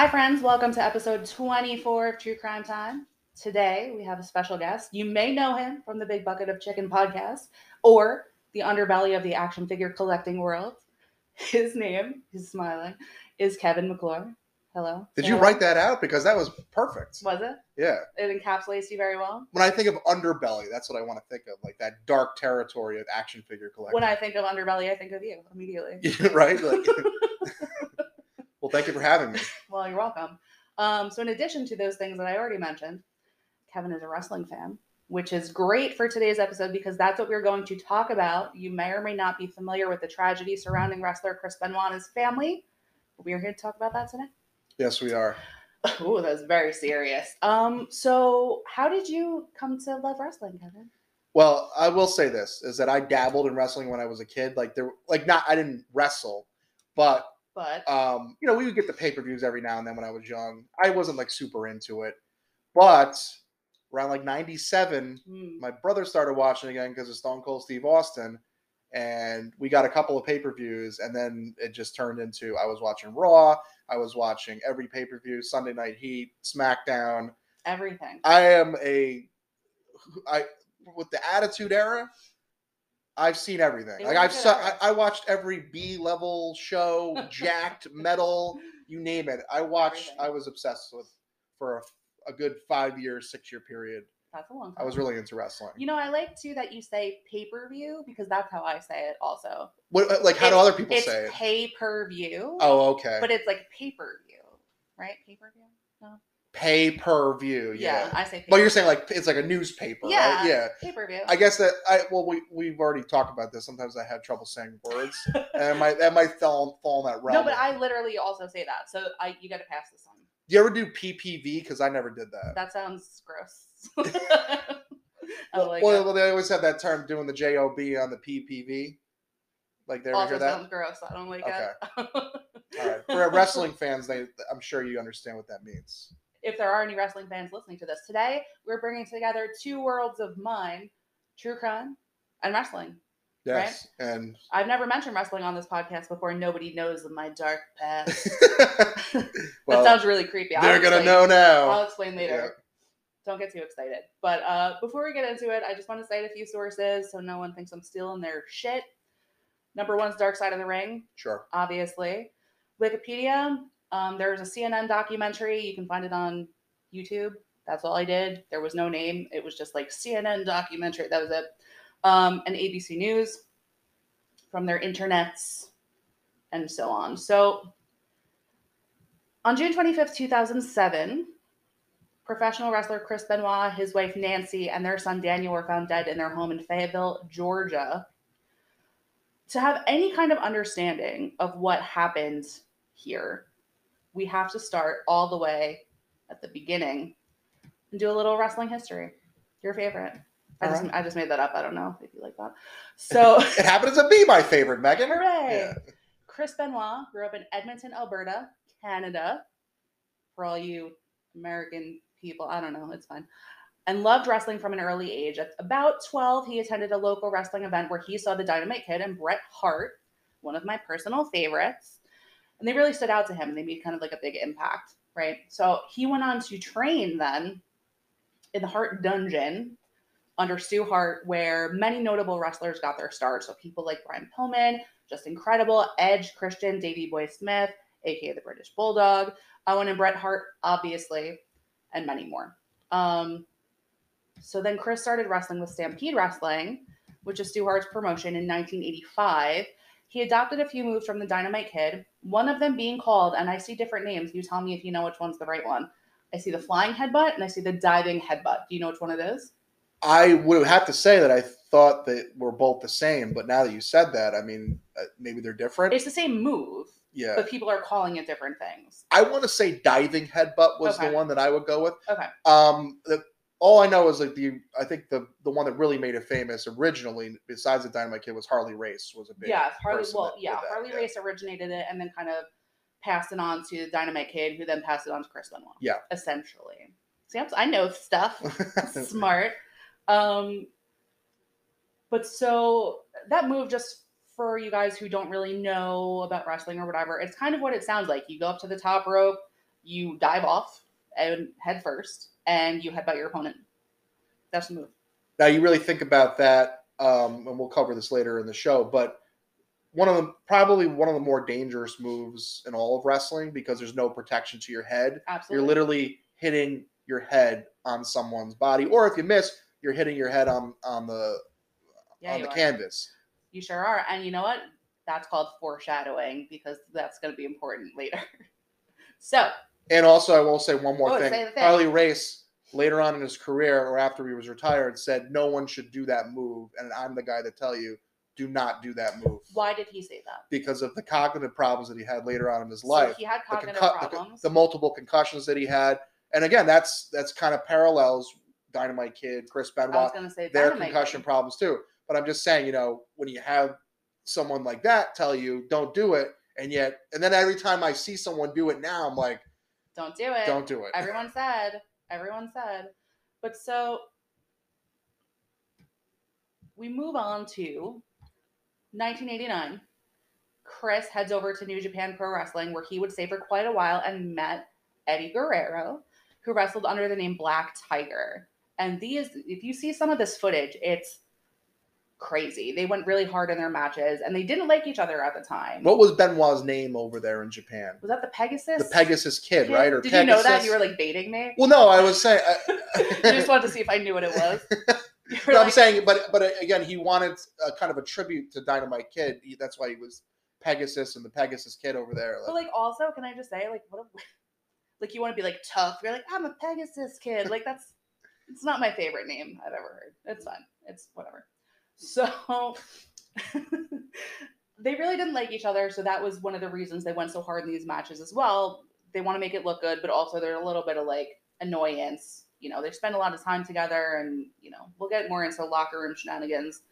Hi, friends. Welcome to episode 24 of True Crime Time. Today, we have a special guest. You may know him from the Big Bucket of Chicken podcast or the underbelly of the action figure collecting world. His name, he's smiling, is Kevin McClure. Hello. Did you write that out? Because that was perfect. Was it? Yeah. It encapsulates you very well. When I think of underbelly, that's what I want to think of, like that dark territory of action figure collecting. When. I think of underbelly, I think of you immediately. right? Like, well, thank you for having me. Well, you're welcome. Um, so, in addition to those things that I already mentioned, Kevin is a wrestling fan, which is great for today's episode because that's what we're going to talk about. You may or may not be familiar with the tragedy surrounding wrestler Chris Benoit and his family. We are here to talk about that today. Yes, we are. Oh, that's very serious. Um, so how did you come to love wrestling, Kevin? Well, I will say this: is that I dabbled in wrestling when I was a kid. Like there, like not I didn't wrestle, but But um, you know, we would get the pay per views every now and then when I was young. I wasn't like super into it, but around like '97, hmm, my brother started watching again because of Stone Cold Steve Austin, and we got a couple of pay per views, and then it just turned into I was watching Raw, I was watching every pay per view, Sunday Night Heat, SmackDown. everything. I am a, I with the Attitude Era. I've seen everything. They Like I've I. I watched every B level show, Jakked, Metal, you name it. I watched. Everything. I was obsessed with for a, a good five year, six year period. That's a long time. I was really into wrestling. You know, I like too that you say pay per view because that's how I say it. Also, What, uh, like, how do other people it's say it? pay per view. Oh, okay. but it's like pay per view, right? Pay per view. Pay per view. Yeah. I say. Well, you're saying like it's like a newspaper, Yeah. right? Yeah. pay per view. I guess that I well we we've already talked about this. Sometimes I have trouble saying words, and it might that might fall fall in that realm. No, but I literally also say that. So I you got to pass this on. Do you ever do PPV? Because I never did that. That sounds gross. Well, like well, well, they always have that term doing the job on the PPV. Like they ever Also hear that? sounds gross. I don't like Okay. it. All right. For wrestling fans, they I'm sure you understand what that means. If there are any wrestling fans listening to this today, we're bringing together two worlds of mine: true crime and wrestling. Yes. And I've never mentioned wrestling on this podcast before. Nobody knows of my dark past. well, that sounds really creepy. I'll they're gonna explain- know now. I'll explain later. Don't get too excited. But uh, before we get into it, I just want to cite a few sources so no one thinks I'm stealing their shit. Number one is Dark Side of the Ring, Sure. obviously. Wikipedia, um, there's a CNN documentary. You can find it on YouTube. That's all I did. There was no name. It was just like CNN documentary. That was it. Um, and ABC News from their internets and so on. So on June 25th, 2007, professional wrestler Chris Benoit, his wife Nancy, and their son Daniel were found dead in their home in Fayetteville, Georgia. To have any kind of understanding of what happened here, we have to start all the way at the beginning and do a little wrestling history. Your favorite. I All just, right. I just made that up. I don't know if you like that. So, It happens to be my favorite, Meghan. hooray! Yeah. Chris Benoit grew up in Edmonton, Alberta, Canada. For all you American people, I don't know, it's fine. And loved wrestling from an early age. At about 12, he attended a local wrestling event where he saw the Dynamite Kid and Bret Hart, one of my personal favorites. And they really stood out to him and they made kind of like a big impact, right? So he went on to train then in the Hart Dungeon under Stu Hart, where many notable wrestlers got their start. So people like Brian Pillman, just incredible. Edge, Christian, Davey Boy Smith, aka the British Bulldog, Owen and Bret Hart, obviously, and many more. Um, so then Chris started wrestling with Stampede Wrestling, which is Stu Hart's promotion in 1985. He adopted a few moves from the Dynamite Kid, one of them being called, and I see different names. You tell me if you know which one's the right one. I see the flying headbutt and I see the diving headbutt. Do you know which one it is? I would have to say that I thought that we're both the same, but now that you said that, I mean, uh, maybe they're different. It's the same move, yeah. but people are calling it different things. I want to say diving headbutt was Okay. the one that I would go with. Okay. Um, the, all I know is like the I think the the one that really made it famous originally, besides the Dynamite Kid, was Harley Race. Was a big yeah, Harley. Well, yeah, that, Harley yeah. Race originated it and then kind of passed it on to the Dynamite Kid, who then passed it on to Chris Benoit. Yeah. essentially. See, I know stuff. Smart. Um, but so that move, just for you guys who don't really know about wrestling or whatever, it's kind of what it sounds like. You go up to the top rope, you dive off and head first, and you headbutt your opponent. That's the move. Now you really think about that, um, and we'll cover this later in the show. But one of the probably one of the more dangerous moves in all of wrestling because there's no protection to your head. Absolutely. You're literally hitting your head on someone's body, or if you miss, you're hitting your head on on the yeah, on the are. canvas. You sure are. And you know what? That's called foreshadowing because that's going to be important later. so, And also, I will say one more Oh, thing. thing. Harley Race later on in his career, or after he was retired, said no one should do that move, and I'm the guy to tell you, do not do that move why did he say that? because of the cognitive problems that he had later on in his So life. he had the, cognitive concu- problems. the multiple concussions that he had, and again, that's that's kind of parallels Dynamite Kid, Chris I was Benoit, going to say their concussion Kid. problems too. But I'm just saying, you know, when you have someone like that tell you don't do it, and yet, and then every time I see someone do it now, I'm like, Don't do it. don't do it. Everyone said. Everyone said. But so we move on to 1989. Chris heads over to New Japan Pro Wrestling, where he would stay for quite a while and met Eddie Guerrero, who wrestled under the name Black Tiger. And these, if you see some of this footage, it's crazy. They went really hard in their matches, and they didn't like each other at the time. What was Benoit's name over there in Japan? was that the Pegasus? The Pegasus Kid, kid? right? Or Did you know that? You were like baiting me. Well, no, I was saying. I just wanted to see if I knew what it was. No, I'm saying, but but uh, again, he wanted a kind of a tribute to Dynamite Kid. He, that's why he was Pegasus and the Pegasus Kid over there. But like, also, can I just say, like, what? A, like, you want to be like tough? You're like, I'm a Pegasus kid. Like, that's it's not my favorite name I've ever heard. It's fine. It's whatever. So they really didn't like each other. So that was one of the reasons they went so hard in these matches as well. They want to make it look good, but also there's a little bit of like annoyance. You know, they spend a lot of time together, and you know, we'll get more into locker room shenanigans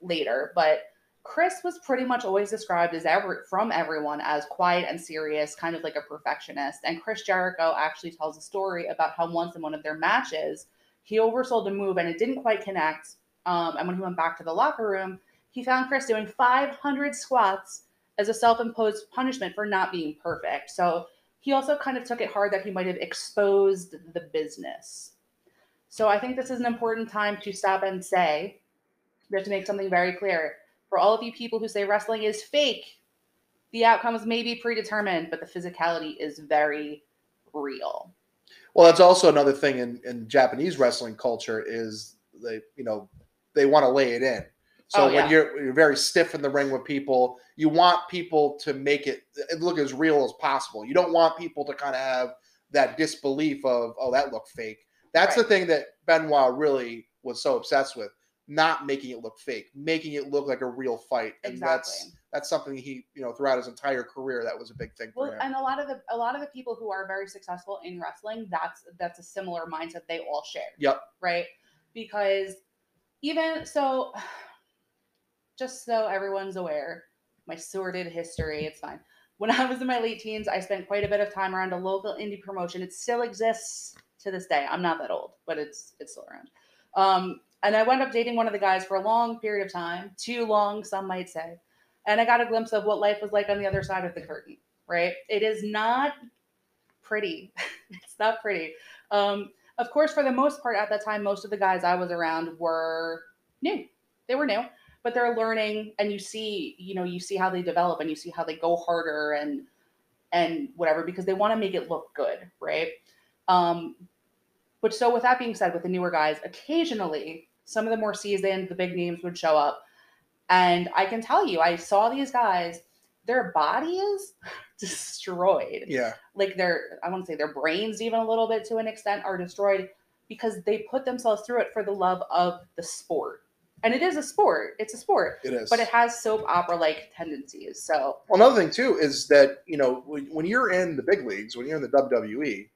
later. But Chris was pretty much always described as ever from everyone as quiet and serious, kind of like a perfectionist. And Chris Jericho actually tells a story about how once in one of their matches, he oversold a move and it didn't quite connect. Um, and when he went back to the locker room, he found Chris doing 500 squats as a self-imposed punishment for not being perfect. So he also kind of took it hard that he might have exposed the business. So I think this is an important time to stop and say, we have to make something very clear. For all of you people who say wrestling is fake, the outcomes may be predetermined, but the physicality is very real. Well, that's also another thing in, in Japanese wrestling culture is they, you know, they want to lay it in. Oh, so Oh, when you're you're very stiff in the ring with people, you want people to make it, look as real as possible. You don't want people to kind of have that disbelief of, oh, that looked fake. That's the thing that Benoit really was so obsessed with, not making it look fake, making it look like a real fight. And that's Exactly. that's something he, you know, throughout his entire career, that was a big thing for Well, him. and a lot of the a lot of the people who are very successful in wrestling, that's that's a similar mindset they all share. Yep. Right? Because even so just so everyone's aware, my sordid history, it's fine. When I was in my late teens, I spent quite a bit of time around a local indie promotion. It still exists to this day. I'm not that old, but it's it's still around. Um, and I wound up dating one of the guys for a long period of time, too long, some might say. And I got a glimpse of what life was like on the other side of the curtain. Right? It is not pretty. it's not pretty. Um, of course, for the most part, at that time, most of the guys I was around were new. They were new, but they're learning, and you see, you know, you see how they develop, and you see how they go harder and and whatever because they want to make it look good, right? Um, but so, with that being said, with the newer guys, occasionally some of the more seasoned, the big names would show up, and I can tell you, I saw these guys. Their bodies destroyed yeah. like their I want to say their brains even a little bit to an extent are destroyed because they put themselves through it for the love of the sport. And it is a sport. It's a sport, It is. but it has soap opera like tendencies. So, Well, another thing too is that you know when, when you're in the big leagues, when you're in the WWE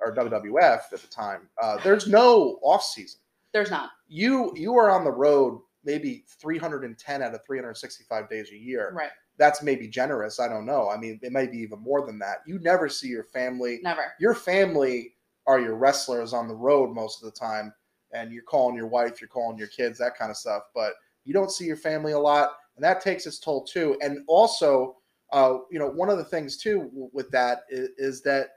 or WWF at the time, uh, there's no off season. there's not. You you are on the road maybe 310 out of 365 days a year. Right. That's maybe generous. I don't know. I mean, it might be even more than that. You never see your family. Never. Your family are your wrestlers on the road most of the time, and you're calling your wife, you're calling your kids, that kind of stuff. But you don't see your family a lot, and that takes its toll too. And also, uh, you know, one of the things too with that is, is that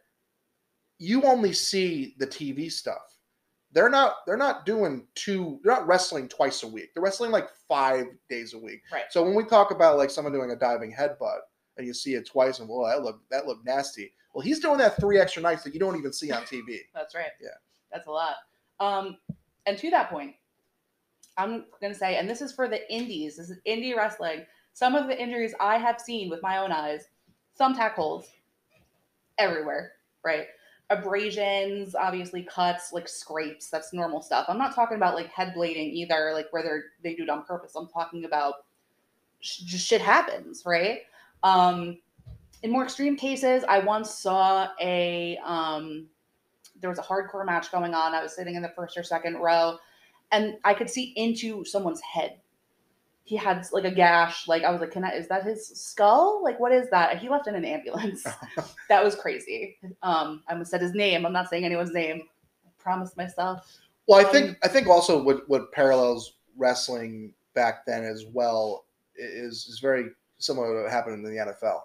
you only see the TV stuff. They're not they're not doing two they're not wrestling twice a week. They're wrestling like five days a week. Right. So when we talk about like someone doing a diving headbutt and you see it twice and well that look that looked nasty. Well, he's doing that three extra nights that you don't even see on TV. That's right. Yeah. That's a lot. Um, and to that point, I'm gonna say, and this is for the indies, this is indie wrestling. Some of the injuries I have seen with my own eyes, thumbtack holes everywhere, right? Abrasions, obviously cuts, like scrapes, that's normal stuff. I'm not talking about like head blading either, like where they're they do it on purpose. I'm talking about sh- just shit happens, right? Um, in more extreme cases, I once saw a um, there was a hardcore match going on. I was sitting in the first or second row, and I could see into someone's head. He had like a gash. Like I was like, "Can I? Is that his skull? Like what is that?" He left in an ambulance. that was crazy. Um, I almost said his name. I'm not saying anyone's name. I promised myself. Well, I Um, think I think also what what parallels wrestling back then as well is is very similar to what happened in the NFL.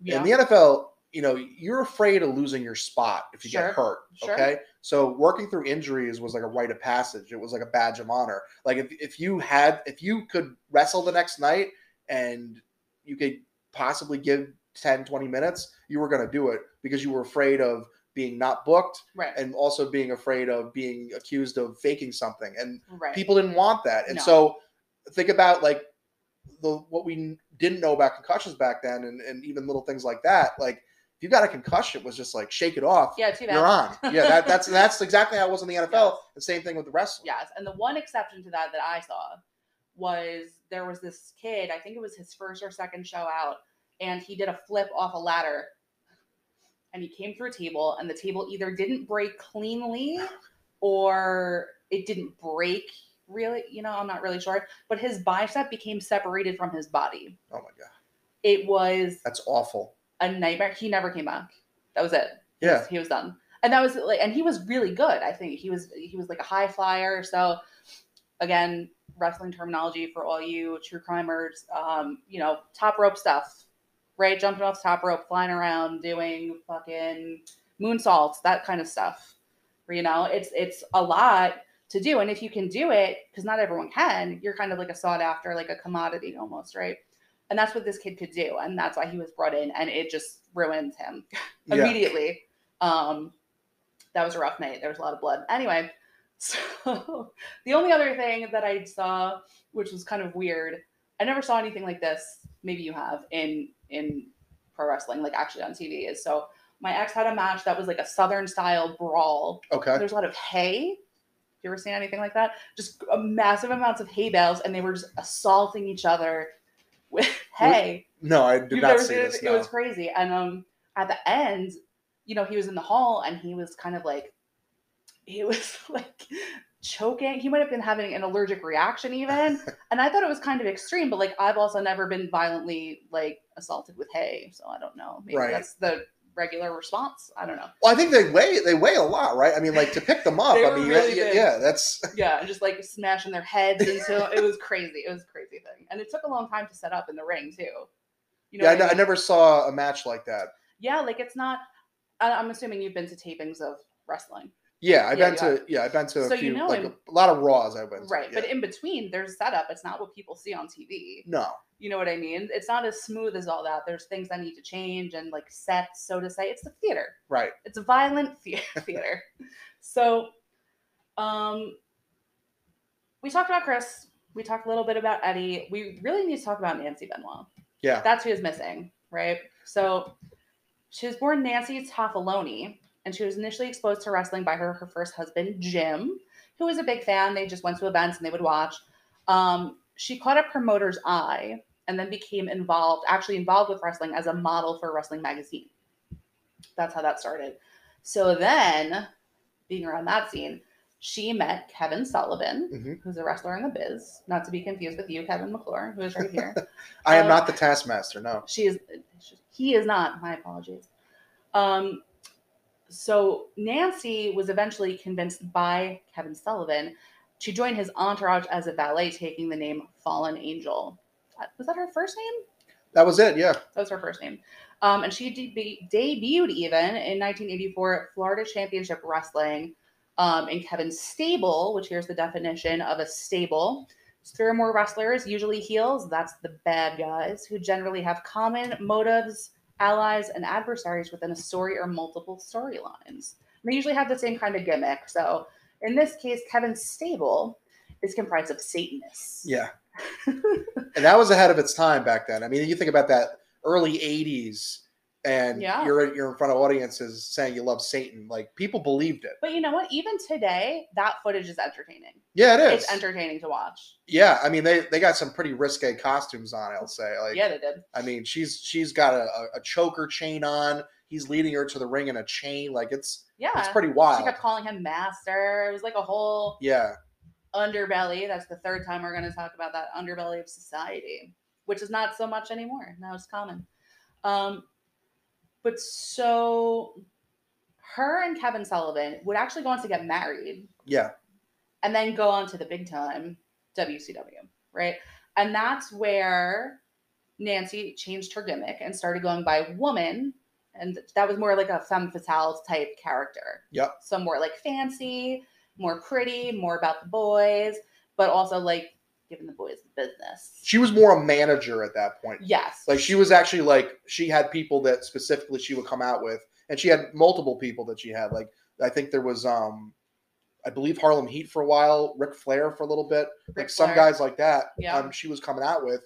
Yeah. In the NFL, you know, you're afraid of losing your spot if you Sure, get hurt. sure. So working through injuries was like a rite of passage. It was like a badge of honor. Like if, if you had if you could wrestle the next night and you could possibly give 10, 20 minutes, you were gonna do it because you were afraid of being not booked right. and also being afraid of being accused of faking something. And right. people didn't want that. And No. so think about like the what we didn't know about concussions back then and, and even little things like that. Like if you got a concussion, it was just like shake it off. yeah. Too bad. You're on. Yeah, that, that's that's exactly how it was in the NFL. The same thing with the wrestling. Yes, and the one exception to that that I saw was there was this kid. I think it was his first or second show out, and he did a flip off a ladder, and he came through a table, and the table either didn't break cleanly, or it didn't break really. You know, I'm not really sure, but his bicep became separated from his body. Oh my god, It was that's awful. A nightmare. He never came back. That was it. He Yeah. was- he was done. And that was like, and he was really good. I think he was he was like a high flyer. So again, wrestling terminology for all you true crimers. Um, you know, top rope stuff, right? Jumping off top rope, flying around, doing fucking moonsaults, that kind of stuff. You know, it's it's a lot to do, and if you can do it, because not everyone can, you're kind of like a sought after, like a commodity almost, right? And that's what this kid could do, and that's why he was brought in, and it just ruined him Yeah. immediately. Um, that was a rough night. There was a lot of blood. Anyway, so the only other thing that I saw, which was kind of weird, I never saw anything like this. Maybe you have in in pro wrestling, like actually on TV. Is so my ex had a match that was like a Southern style brawl. Okay. There's a lot of hay. You ever seen anything like that? Just uh, massive amounts of hay bales, and they were just assaulting each other with hay. No, I did not see this. it? No. It was crazy. And um, at the end, you know, he was in the hall and he was kind of like, he was like choking. He might have been having an allergic reaction even. and I thought it was kind of extreme, but like I've also never been violently like assaulted with hay, so I don't know. Maybe Right. that's the regular response. I don't know. Well, I think they weigh they weigh a lot, right? I mean, like to pick them up. I mean, really yeah, yeah, that's Yeah, and just like smashing their heads into it was crazy. It was crazy thing, and it took a long time to set up in the ring too. You yeah. I, what n- I mean? never saw a match like that. Yeah, like it's not. I'm assuming you've been to tapings of wrestling, Yeah, I've Yeah, been you to yeah, I've been to a So you few know like a lot of Raws. I've been to, right? yeah. But in between, there's setup. It's not what people see on TV. no, You know what I mean? It's not as smooth as all that. There's things that need to change and like sets, so to say. It's the theater. right? It's a violent the- theater. so, um, we talked about Chris. We talked a little bit about Eddie. We really need to talk about Nancy Benoit. Yeah, That's who is missing, right? So she was born Nancy Toffoloni, and she was initially exposed to wrestling by her, her first husband, Jim, who was a big fan. They just went to events and they would watch. Um, she caught a promoter's eye and then became involved, actually involved with wrestling as a model for a wrestling magazine. That's how that started. So then, being around that scene, she met Kevin Sullivan, Mhm. who's a wrestler in the biz, not to be confused with you, Kevin McClure, who is right here. I am Um, not the Taskmaster. No. she is he is not my apologies um so nancy was eventually convinced by kevin sullivan to join his entourage as a valet taking the name fallen angel Uh, was that her first name That was it. Yeah. that was her first name Um, and she deb- debuted even in 1984 at Florida Championship Wrestling um, in Kevin's stable, which here's the definition of a stable. Three or more wrestlers, usually heels, that's the bad guys, who generally have common motives, allies, and adversaries within a story or multiple storylines. They usually have the same kind of gimmick. So in this case, Kevin's stable is comprised of Satanists. Yeah. and that was ahead of its time back then. I mean, you think about that early 80s and Yeah. you're you're in front of audiences saying you love Satan. Like people believed it. But you know what? Even today, that footage is entertaining. Yeah, it is. It's entertaining to watch. yeah, I mean they they got some pretty risque costumes on, I'll say. Like yeah, they did. I mean, she's she's got a, a, choker chain on. He's leading her to the ring in a chain. Like it's Yeah. it's pretty wild. she kept calling him master. It was like a whole Yeah. underbelly. That's the third time we're going to talk about that underbelly of society, which is not so much anymore. Now it's common. Um, but so her and Kevin Sullivan would actually go on to get married Yeah. and then go on to the big time WCW, right? And that's where Nancy changed her gimmick and started going by woman. And that was more like a femme fatale type character. Yep. So more like fancy, more pretty, more about the boys, but also like giving the boys the business. She was more a manager at that point. Yes. Like she was actually like she had people that specifically she would come out with, and she had multiple people that she had. Like I think there was um, I believe Harlem Heat for a while, Ric Flair for a little bit, like Ric some guys like that. Yeah. Um, she was coming out with,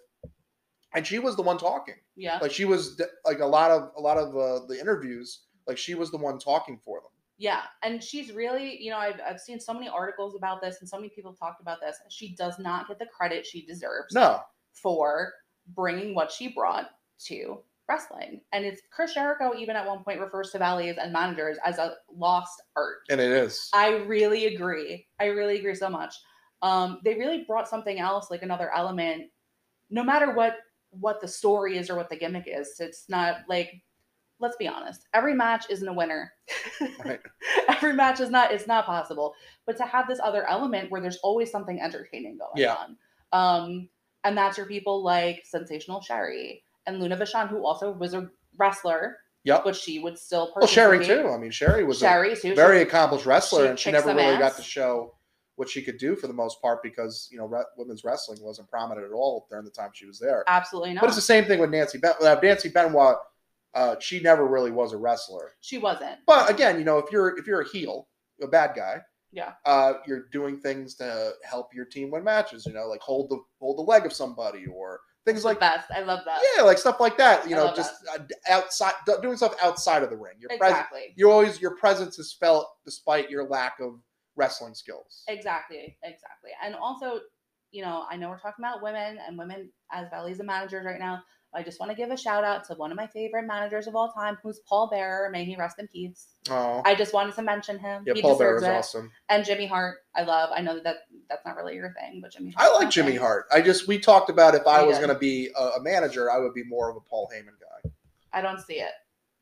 and she was the one talking. Yeah. Like she was like a lot of a lot of uh, the interviews. Like she was the one talking for them. Yeah, and she's really, you know, I've, I've seen so many articles about this and so many people talked about this. She does not get the credit she deserves No, for bringing what she brought to wrestling. And it's Chris Jericho even at one point refers to valets and managers as a lost art. and it is. I really agree. I really agree so much. Um, they really brought something else, like another element, no matter what what the story is or what the gimmick is. It's not like let's be honest, every match isn't a winner. Right. every match is not it's not possible. But to have this other element where there's always something entertaining going Yeah. on. Um, and that's where people like Sensational Sherri and Luna Vachon, who also was a wrestler, Yep. but she would still Well, Sherri too. I mean, Sherri was a Sherri too. very She- accomplished wrestler, she and she never really got to show what she could do for the most part because you know re- women's wrestling wasn't prominent at all during the time she was there. absolutely not. But it's the same thing with Nancy ben- uh, Nancy Benoit. Uh, she never really was a wrestler. she wasn't. But again, you know, if you're if you're a heel, a bad guy, Yeah. uh, you're doing things to help your team win matches. You know, like hold the hold the leg of somebody or things like that. I love that. yeah, like stuff like that. You I know, just uh, outside doing stuff outside of the ring. Your Exactly. you always your presence is felt despite your lack of wrestling skills. Exactly. Exactly. And also, you know, I know we're talking about women and women as valets and managers right now. I just want to give a shout out to one of my favorite managers of all time, who's Paul Bearer. May he rest in peace. Oh, I just wanted to mention him. yeah, he Paul Bearer is awesome. And Jimmy Hart, I love. I know that, that that's not really your thing, but Jimmy. Hart I like Jimmy thing. Hart. I just we talked about if I was going to be a, a manager, I would be more of a Paul Heyman guy. I don't see it.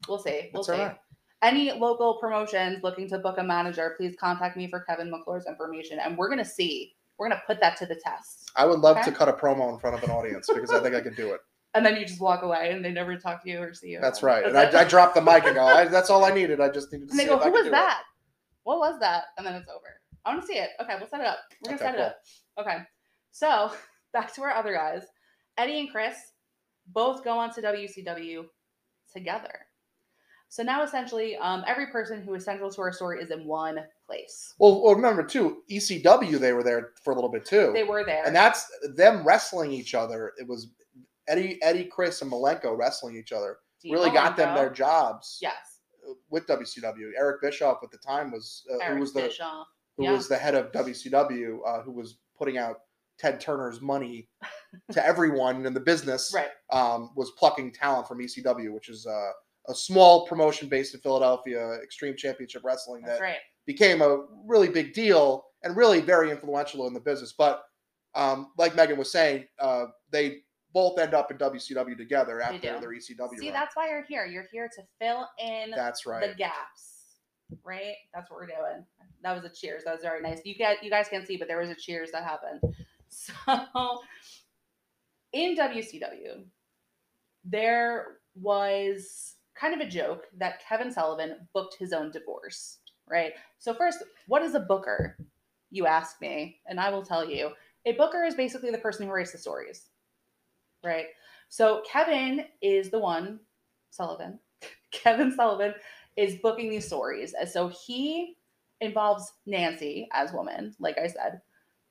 We'll see. We'll That's see. right. Any local promotions looking to book a manager, please contact me for Kevin McClure's information, and we're gonna see. We're gonna put that to the test. I would love Okay. to cut a promo in front of an audience because I think I can do it. And then you just walk away, and they never talk to you or see you. That's right. And I, it. I dropped the mic and go. I, that's all I needed. I just needed to And they go, "Who was that? What was that?" And then it's over. I want to see it. Okay, we'll set it up. We're gonna Okay, set it up. Okay. So back to our other guys, Eddie and Chris, both go on to WCW together. So now essentially, um, every person who is central to our story is in one place. Well, well, remember too, ECW they were there for a little bit too, They were there. and that's them wrestling each other. It was Eddie, Eddie, Chris, and Malenko wrestling each other. Dean really got them Malenko. their jobs Yes. with WCW. Eric Bischoff at the time was uh, Eric who was the Bischoff. who yeah. was the head of WCW, uh, who was putting out Ted Turner's money to everyone in the business. Right. Um, was plucking talent from ECW, which is uh, a small promotion based in Philadelphia, Extreme Championship Wrestling That's that right. became a really big deal and really very influential in the business. But um, like Meghan was saying, uh, they both end up in WCW together after their ECW. See, run. that's why you're here. You're here to fill in That's right. the gaps. Right? That's what we're doing. That was a cheers. That was very nice. You guys, you guys can't see, but there was a cheers that happened. So in WCW, there was kind of a joke that Kevin Sullivan booked his own divorce, right? So, first, what is a booker? You ask me, and I will tell you. A booker is basically the person who writes the stories, right? So, Kevin is the one, Sullivan, Kevin Sullivan is booking these stories. And so, he involves Nancy as woman, like I said,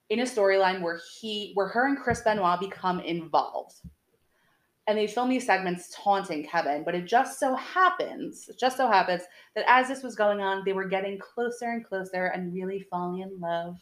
in a storyline where he, where her and Chris Benoit become involved and they film these segments taunting Kevin. But it just so happens, it just so happens that as this was going on, they were getting closer and closer and really falling in love.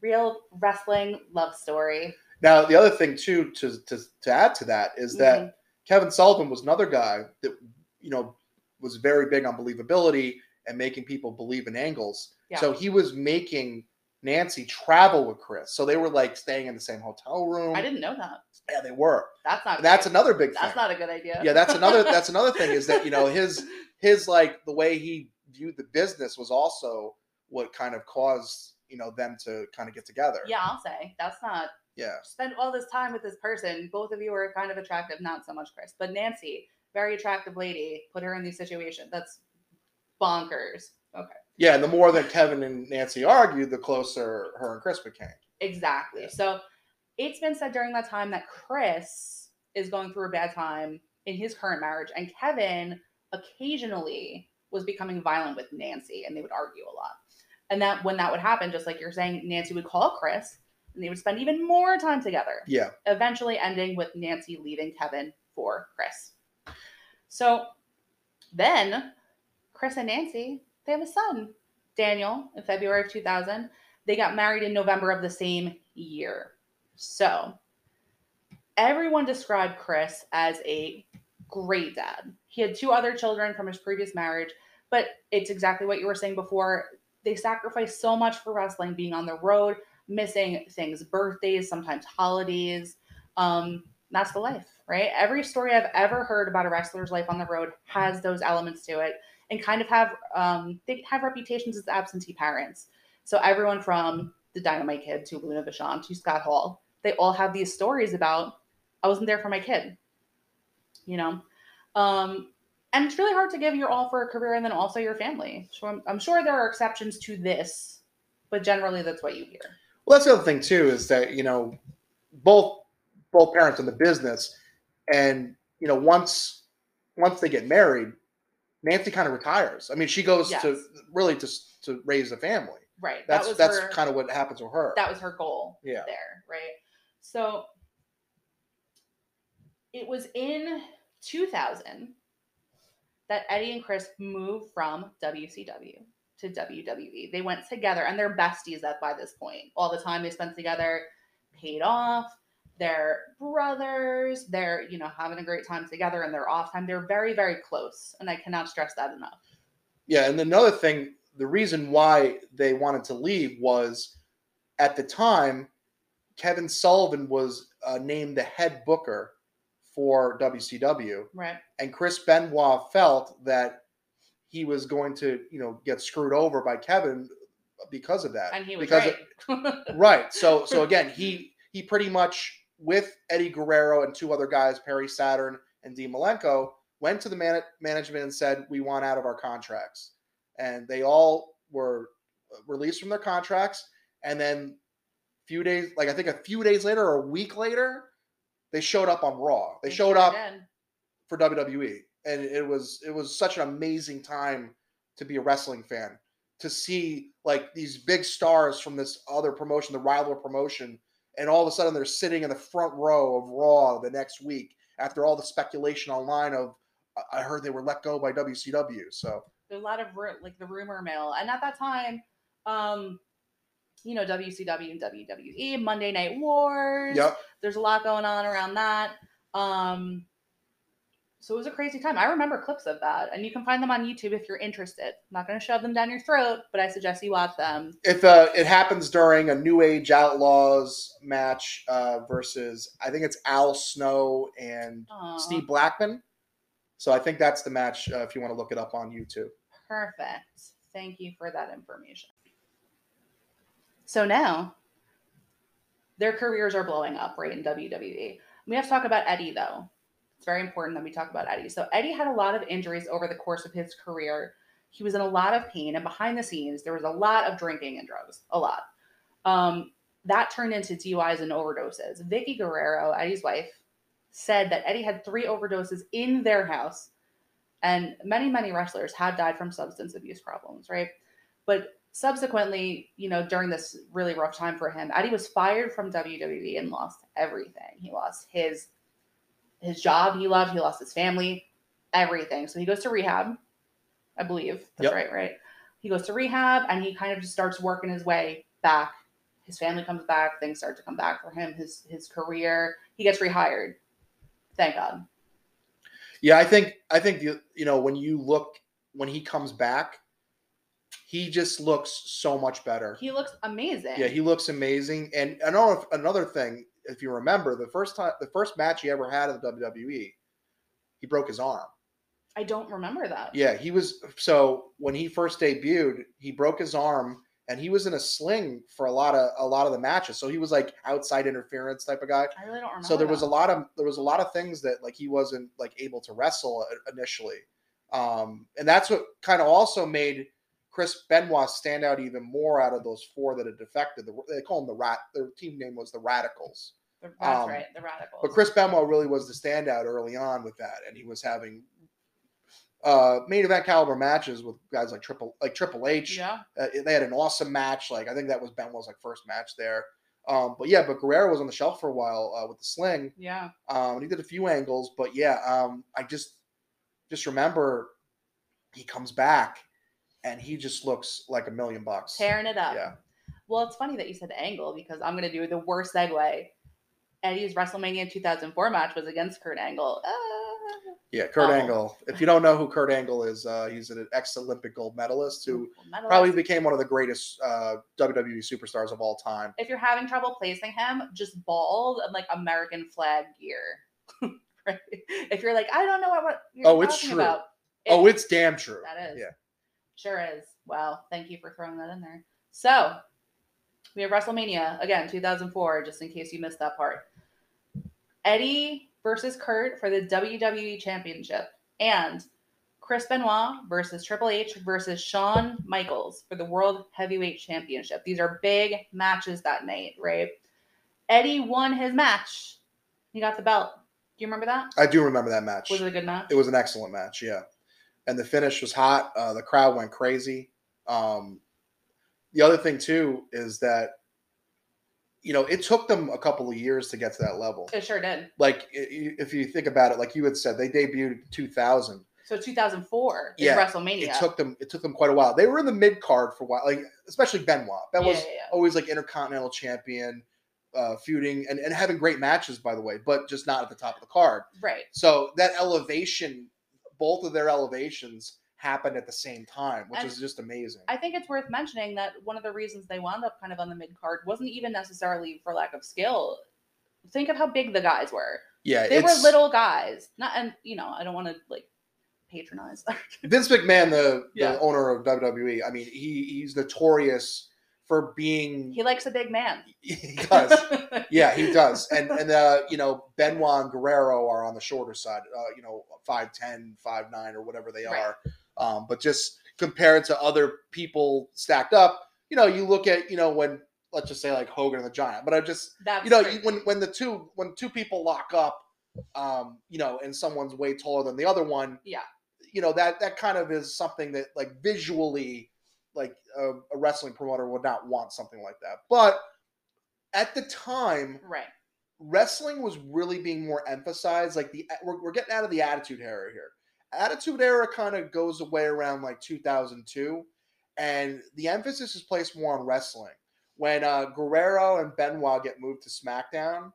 Real wrestling love story. Now, the other thing too to to, to add to that is that Mhm. Kevin Sullivan was another guy that you know was very big on believability and making people believe in angles. Yeah. So he was making Nancy travel with Chris. So they were like staying in the same hotel room. I didn't know that. Yeah, they were. That's not. That's great. another big thing. That's not a good idea. yeah, that's another that's another thing is that you know his his like the way he viewed the business was also what kind of caused you know them to kind of get together. Yeah, I'll say that's not. Yeah. Spend all this time with this person. Both of you are kind of attractive. Not so much Chris, but Nancy, very attractive lady. Put her in these situations. That's bonkers. Okay. Yeah, and the more that Kevin and Nancy argued, the closer her and Chris became. Exactly. Yeah. So it's been said during that time that Chris is going through a bad time in his current marriage, and Kevin occasionally was becoming violent with Nancy, and they would argue a lot. And that when that would happen, just like you're saying, Nancy would call Chris, and they would spend even more time together. Yeah. Eventually ending with Nancy leaving Kevin for Chris. So then Chris and Nancy, they have a son, Daniel, in February of 2000. They got married in November of the same year. So everyone described Chris as a great dad. He had two other children from his previous marriage, but it's exactly what you were saying before. They sacrificed so much for wrestling, being on the road, missing things, birthdays, sometimes holidays. Um, that's the life, right? Every story I've ever heard about a wrestler's life on the road has those elements to it, and kind of have um, they have reputations as absentee parents. So everyone from the Dynamite Kid to Luna Vachon to Scott Hall, they all have these stories about I wasn't there for my kid, you know. Um, and it's really hard to give your all for a career and then also your family. So I'm, I'm sure there are exceptions to this, but generally that's what you hear. Well, that's the other thing too is that you know both both parents in the business, and you know once once they get married, Nancy kind of retires. I mean, she goes to Yes. really to to raise a family. Right. That's that that's her, kind of what happens with her. that was her goal yeah. there, right? So it was in 2000 that Eddie and Chris moved from WCW to WWE. They went together and they're besties at by this point. All the time they spent together paid off. They're brothers. They're, you know, having a great time together and they're off time. They're very, very close. And I cannot stress that enough. Yeah, and another thing, the reason why they wanted to leave was at the time, Kevin Sullivan was uh, named the head booker for WCW, Right. and Chris Benoit felt that he was going to, you know, get screwed over by Kevin because of that. And he was because right. right. So, so again, he he pretty much with Eddie Guerrero and two other guys, Perry Saturn and Dean Malenko, went to the man- management and said, "We want out of our contracts," and they all were uh, released from their contracts. And then, a few days, like I think a few days later or a week later, they showed up on Raw. They showed sure up did. for WWE, and it was it was such an amazing time to be a wrestling fan to see like these big stars from this other promotion, the rival promotion, and all of a sudden they're sitting in the front row of Raw the next week after all the speculation online of I- heard they were let go by WCW. So There's a lot of like the rumor mill, and at that time, um, you know, WCW and WWE, Monday Night Wars. yep, There's a lot going on around that. Um, so it was a crazy time. I remember clips of that, and you can find them on YouTube if you're interested. I'm not going to shove them down your throat, but I suggest you watch them. if uh, it happens during a New Age Outlaws match uh, versus I think it's Al Snow and Aw, Steve Blackman. So I think that's the match uh, if you want to look it up on YouTube. Perfect. Thank you for that information. So now their careers are blowing up, right, in WWE. We have to talk about Eddie, though. It's very important that we talk about Eddie. So Eddie had a lot of injuries over the course of his career. He was in a lot of pain, and behind the scenes, there was a lot of drinking and drugs, a lot. Um, that turned into DUIs and overdoses. Vickie Guerrero, Eddie's wife, said that Eddie had three overdoses in their house, and many, many wrestlers had died from substance abuse problems, right? But subsequently, you know, during this really rough time for him, Eddie was fired from WWE and lost everything. He lost his his job he loved, he lost his family, everything. So he goes to rehab, I believe. That's Yep. right, right? He goes to rehab and he kind of just starts working his way back. His family comes back, things start to come back for him, his his career. He gets rehired. Thank God. Yeah, I think I think you you know when you look when he comes back, he just looks so much better. He looks amazing. Yeah, he looks amazing. And I know another thing, if you remember, the first time, the first match he ever had at the WWE, he broke his arm. I don't remember that. Yeah, he was. So when he first debuted, he broke his arm, and he was in a sling for a lot of a lot of the matches. So he was like outside interference type of guy. I really don't remember. So there was a lot of there was a lot of things that like he wasn't like able to wrestle initially, um, and that's what kind of also made Chris Benoit stand out even more out of those four that had defected. The, they call them the rat. Their team name was the Radicalz. That's um, right, the radicals. But Chris Benoit really was the standout early on with that, and he was having uh, main event caliber matches with guys like Triple like Triple H. Yeah. Uh, they had an awesome match. Like I think that was Benoit's like first match there. Um, but yeah, but Guerrero was on the shelf for a while uh, with the sling. Yeah. Um, and he did a few angles, but yeah, um, I just just remember he comes back and he just looks like a million bucks. Tearing it up. Yeah. Well, it's funny that you said angle because I'm going to do the worst segue. Eddie's WrestleMania 2004 match was against Kurt Angle. Ah. Yeah, Kurt Oh. Angle. If you don't know who Kurt Angle is, uh, he's an ex-Olympic gold medalist who Medalist. probably became one of the greatest uh, WWE superstars of all time. if you're having trouble placing him, just bald and like American flag gear. right? If you're like, I don't know what, what Oh, it's true. about. oh, it's damn true. That is. Yeah. Sure is. Well, thank you for throwing that in there. So, we have WrestleMania again, 2004, just in case you missed that part. Eddie versus Kurt for the WWE Championship, and Chris Benoit versus Triple H versus Shawn Michaels for the World Heavyweight Championship. These are big matches that night, right? Eddie won his match. He got the belt. Do you remember that? I do remember that match. Was it a good match? It was an excellent match, yeah. And the finish was hot. Uh, the crowd went crazy. Um, the other thing too is that you know it took them a couple of years to get to that level. It sure did. Like if you think about it, like you had said, they debuted in 2000. So 2004 is Yeah, WrestleMania. It took them. It took them quite a while. They were in the mid card for a while, like especially Benoit. That Yeah, was yeah. always like intercontinental champion, uh, feuding and, and having great matches, by the way, but just not at the top of the card. right. So that elevation, both of their elevations happened at the same time, which And is just amazing. I think it's worth mentioning that one of the reasons they wound up kind of on the mid card wasn't even necessarily for lack of skill. Think of how big the guys were. yeah, They were little guys. Not and you know, I don't want to like patronize. Vince McMahon, the, the owner of WWE. I mean, he he's notorious for being. he likes a big man. he does. Yeah, he does. And and uh, you know, Benoit and Guerrero are on the shorter side. Uh, you know, 5'10", 5'9", or whatever they Right. are. Um, but just compared to other people stacked up, you know, you look at you know when let's just say like Hogan and the Giant. But I just That's you know you, when when the two when two people lock up, um, you know, and someone's way taller than the other one. Yeah. You know that that kind of is something that like visually, like a, a wrestling promoter would not want something like that. But at the time, right. wrestling was really being more emphasized. Like the we're, we're getting out of the attitude era here. Attitude era kind of goes away around like 2002, and the emphasis is placed more on wrestling. When uh, Guerrero and Benoit get moved to SmackDown,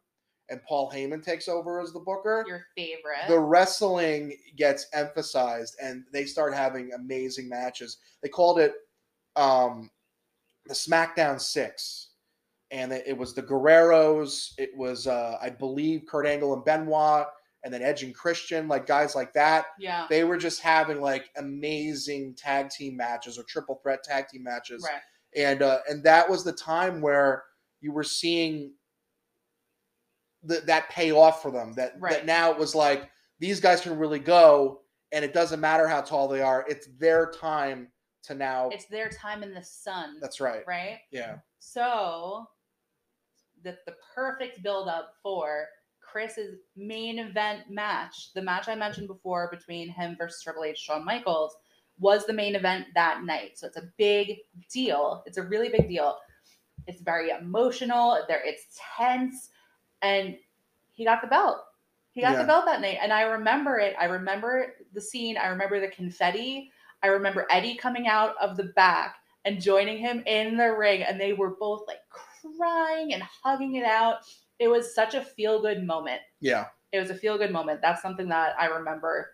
and Paul Heyman takes over as the booker, Your favorite. the wrestling gets emphasized, and they start having amazing matches. They called it um, the SmackDown Six, and it it was the Guerreros. It was, uh, I believe, Kurt Angle and Benoit, and then Edge and Christian, like guys like that. yeah. They were just having like amazing tag team matches or triple threat tag team matches, Right. and uh, and that was the time where you were seeing the, that pay off for them. That Right. that now it was like these guys can really go, and it doesn't matter how tall they are. It's their time to now. It's their time in the sun, That's right. right? Yeah. So, the the perfect build up for Chris's main event match, the match I mentioned before between him versus Triple H, Shawn Michaels, was the main event that night. So it's a big deal. It's a really big deal. It's very emotional. There, it's tense, and he got the belt. He got Yeah. the belt that night, and I remember it. I remember the scene. I remember the confetti. I remember Eddie coming out of the back and joining him in the ring, and they were both like crying and hugging it out. It was such a feel good moment. Yeah. It was a feel good moment. That's something that I remember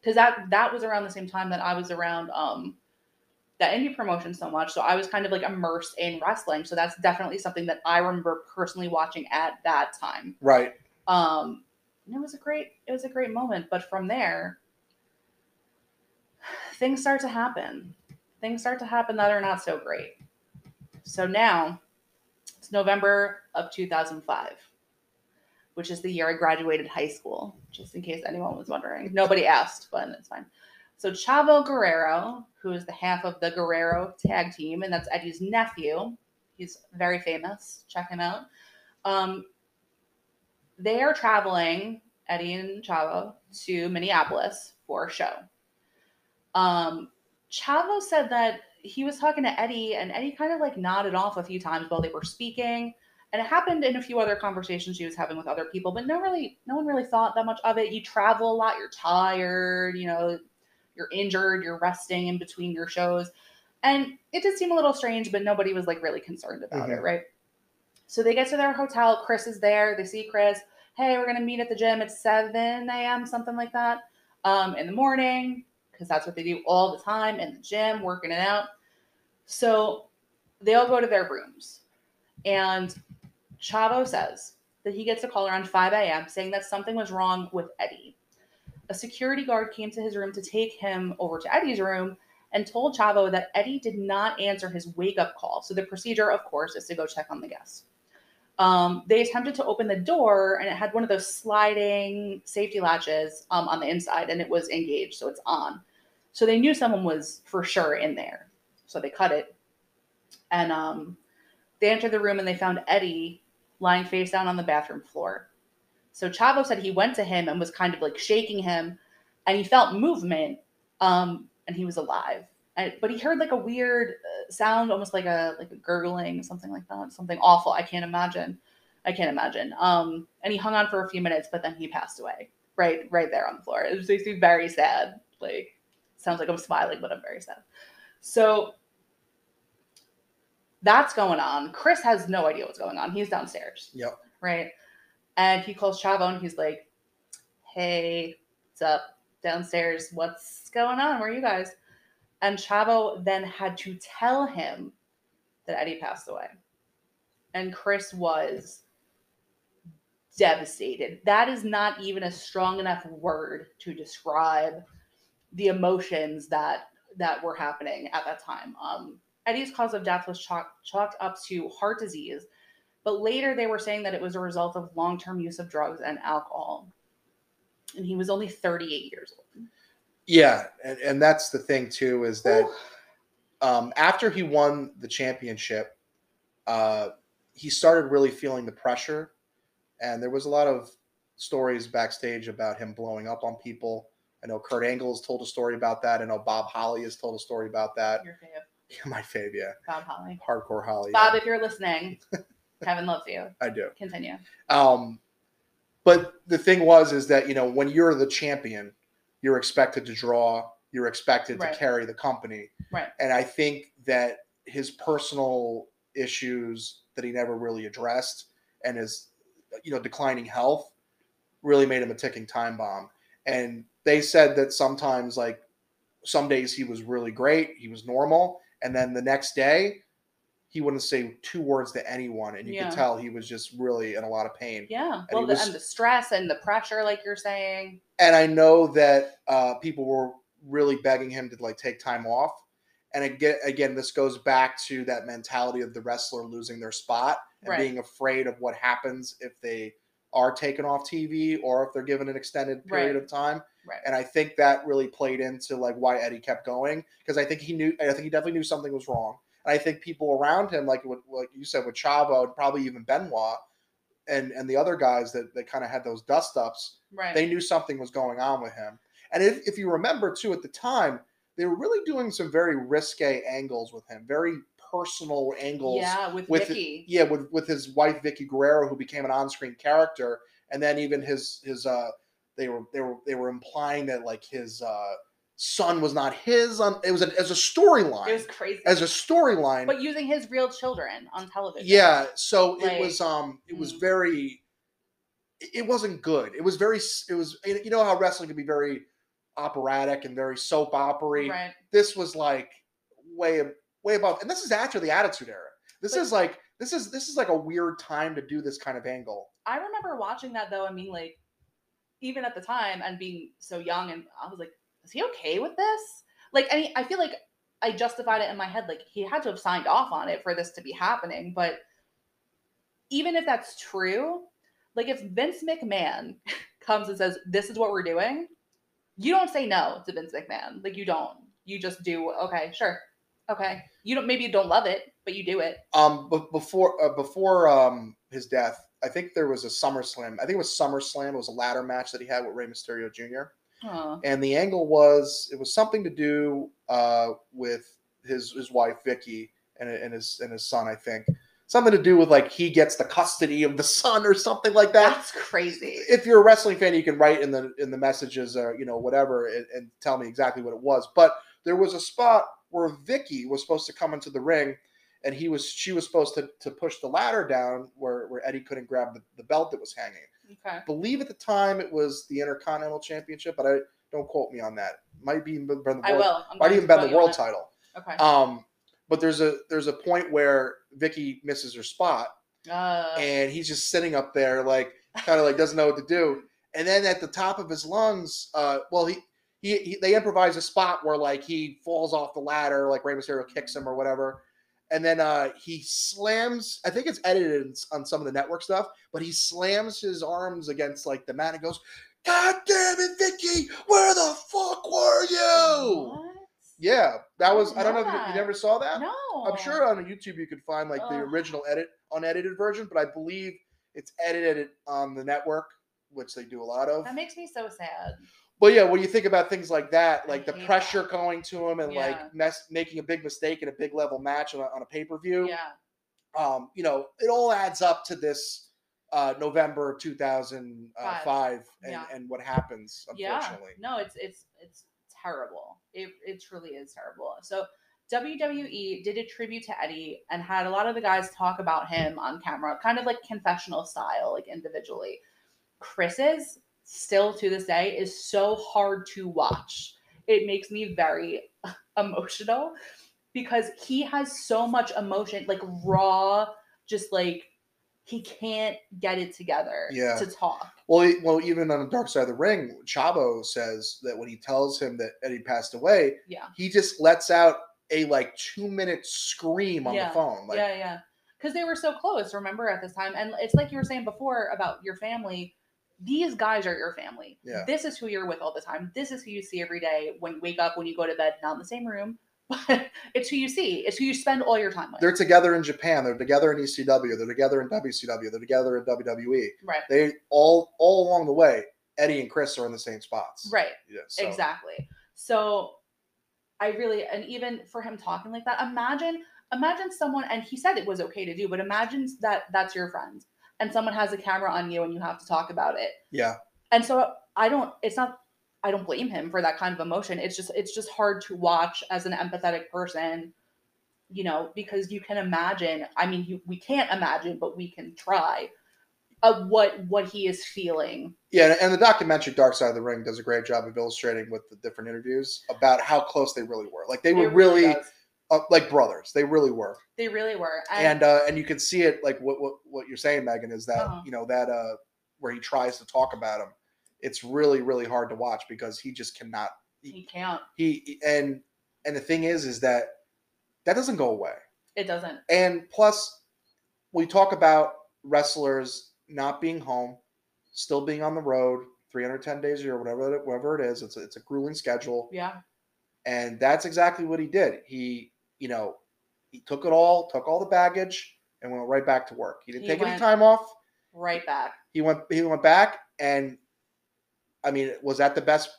because that that was around the same time that I was around um that indie promotion so much. So I was kind of like immersed in wrestling. So that's definitely something that I remember personally watching at that time. Right. Um, and it was a great it was a great moment. But from there, things start to happen. Things start to happen that are not so great. So now it's November of 2005, which is the year I graduated high school, just in case anyone was wondering. Nobody asked, but it's fine. So Chavo Guerrero, who is the half of the Guerrero tag team, and that's Eddie's nephew. He's very famous. Check him out. Um, they are traveling, Eddie and Chavo, to Minneapolis for a show. Um, Chavo said that he was talking to Eddie, and Eddie kind of like nodded off a few times while they were speaking. And it happened in a few other conversations she was having with other people, but no really no one really thought that much of it. You travel a lot, you're tired, you know, you're injured, you're resting in between your shows. And it did seem a little strange, but nobody was like really concerned about it, Mhm. right? So they get to their hotel. Chris is there. They see Chris. Hey, we're gonna meet at the gym at 7 a.m., something like that, um, in the morning, because that's what they do all the time in the gym, working it out. So they all go to their rooms. And Chavo says that he gets a call around 5 a.m. saying that something was wrong with Eddie. A security guard came to his room to take him over to Eddie's room and told Chavo that Eddie did not answer his wake up call. So the procedure, of course, is to go check on the guest. Um, they attempted to open the door and it had one of those sliding safety latches um, on the inside and it was engaged, so it's on. So they knew someone was for sure in there. So they cut it. And um, they entered the room and they found Eddie lying face down on the bathroom floor. So Chavo said he went to him and was kind of like shaking him and he felt movement um, and he was alive. And, but he heard like a weird uh, sound, almost like a like a gurgling, something like that, something awful. I can't imagine. I can't imagine. Um, and he hung on for a few minutes, but then he passed away right right there on the floor. It was makes me very sad. Like sounds like I'm smiling, but I'm very sad. So that's going on. Chris has no idea what's going on. He's downstairs, Yep. right? And he calls Chavo and he's like, "Hey, what's up downstairs? What's going on? Where are you guys?" And Chavo then had to tell him that Eddie passed away. And Chris was devastated. That is not even a strong enough word to describe the emotions that that were happening at that time. Um, Eddie's cause of death was chalk, chalked up to heart disease, but later they were saying that it was a result of long-term use of drugs and alcohol. And he was only 38 years old. Yeah, and, and that's the thing too is that um, after he won the championship, uh, he started really feeling the pressure, and there was a lot of stories backstage about him blowing up on people. I know Kurt Angle has told a story about that. I know Bob Holly has told a story about that. Your fave, My fave, yeah, Bob Holly. hardcore Holly. Bob, yeah, if you're listening, Kevin loves you. I do. Continue. Um, but the thing was, is that you know when you're the champion, you're expected to draw. You're expected Right. to carry the company. Right. And I think that his personal issues that he never really addressed, and his you know declining health, really made him a ticking time bomb. And they said that sometimes, like some days, he was really great, he was normal, and then the next day. He wouldn't say two words to anyone, and you Yeah. could tell he was just really in a lot of pain. Yeah. he Well, was- and the stress and the pressure, like you're saying. and I know that uh, people were really begging him to like take time off. And again, again, this goes back to that mentality of the wrestler losing their spot and Right. being afraid of what happens if they are taken off TV or if they're given an extended period Right. of time. Right. And I think that really played into like why Eddie kept going because I think he knew. I think he definitely knew something was wrong. And I think people around him, like what like you said with Chavo and probably even Benoit, and and the other guys that that kind of had those dust ups, right. they knew something was going on with him. And if, if you remember too, at the time, they were really doing some very risque angles with him, very personal angles. yeah, with, with Vickie. Yeah, with with his wife Vickie Guerrero, who became an on-screen character, and then even his his uh, they were they were they were implying that like his uh son was not his. On it was a, as a storyline, It was crazy. as a storyline. but using his real children on television. Yeah, so Like, it was um it was mm. very it- it wasn't good. It was very it was you know how wrestling can be very operatic and very soap opery. Right. This was like way way above and this is after the attitude era. This But- is like this is this is like a weird time to do this kind of angle. I remember watching that though and being like, even at the time and being so young, and I was like, is he okay with this? Like, I mean, I feel like I justified it in my head. Like, he had to have signed off on it for this to be happening. But even if that's true, like, if Vince McMahon comes and says, this is what we're doing, you don't say no to Vince McMahon. Like, you don't. You just do, okay, sure. Okay. You don't, maybe you don't love it, but you do it. Um but before uh, before um his death, I think there was a SummerSlam. I think it was SummerSlam. It was a ladder match that he had with Rey Mysterio Jr. Huh. and the angle was it was something to do uh, with his his wife Vickie and, and his and his son, I think. Something to do with like he gets the custody of the son or something like that. That's crazy. If you're a wrestling fan, you can write in the in the messages or you know whatever and, and tell me exactly what it was. But there was a spot where Vickie was supposed to come into the ring and he was she was supposed to, to push the ladder down where, where Eddie couldn't grab the, the belt that was hanging Okay. believe at the time it was the Intercontinental Championship, but I don't quote me on that. Might be even been the I world, will. I'm might even been the world title. Okay. Um, but there's a there's a point where Vickie misses her spot, Uh, and he's just sitting up there like kind of like doesn't know what to do. And then at the top of his lungs, uh, well he. He, he, they improvise a spot where like he falls off the ladder, like Rey Mysterio kicks him or whatever, and then uh, he slams. I think it's edited on some of the network stuff, but he slams his arms against like the mat and goes, "God damn it, Vickie, where the fuck were you?" what? Yeah, that was. I I don't know if you, you never saw that. No. I'm sure on YouTube you could find like the original edit unedited version, but I believe it's edited on the network, which they do a lot of. That makes me so sad. But yeah, when you think about things like that, like the pressure that. going to him and Yeah. like mess, making a big mistake in a big level match on a, on a pay per view, Yeah. um, you know, it all adds up to this uh, November 2005 and, Yeah. and what happens, Yeah. unfortunately. No, it's it's it's terrible. It it truly is terrible. So WWE did a tribute to Eddie and had a lot of the guys talk about him on camera, kind of like confessional style, like individually. Chris's still to this day is so hard to watch. It makes me very emotional because he has so much emotion, like raw, just like he can't get it together Yeah. to talk. Well, well, even on the Dark Side of the Ring, Chavo says that when he tells him that Eddie passed away, Yeah. he just lets out a like two minute scream on Yeah. the phone. Like, yeah, yeah. Because they were so close, remember, at this time. And it's like you were saying before about your family. These guys are your family. Yeah. This is who you're with all the time. This is who you see every day when you wake up, when you go to bed, not in the same room, but it's who you see. It's who you spend all your time with. they're together in Japan. They're together in ECW. They're together in WCW. They're together in WWE. right. They all all along the way, Eddie and Chris are in the same spots. Right. Yeah. So, Exactly. So I really and even for him talking like that, imagine imagine someone and he said it was okay to do, but imagine that that's your friend and someone has a camera on you and you have to talk about it. Yeah. And so I don't it's not I don't blame him for that kind of emotion. It's just it's just hard to watch as an empathetic person, you know, because you can imagine, I mean you, we can't imagine, but we can try of what what he is feeling. Yeah, and the documentary Dark Side of the Ring does a great job of illustrating with the different interviews about how close they really were. Like they were It really, does. Uh, like brothers. They really were. they really were. and uh, and you can see it like what what, what you're saying Meghan is that Uh-huh. you know that uh where he tries to talk about him it's really really hard to watch because he just cannot he can't. he and and the thing is is that that doesn't go away It doesn't. and plus we talk about wrestlers not being home still being on the road 310 days a year, whatever it- whatever it is. It's a, it's a grueling schedule, Yeah. and that's exactly what he did. He you know he took it all, took all the baggage, and went right back to work. He didn't He take any time off. Right back. He went he went back, and I mean, was that the best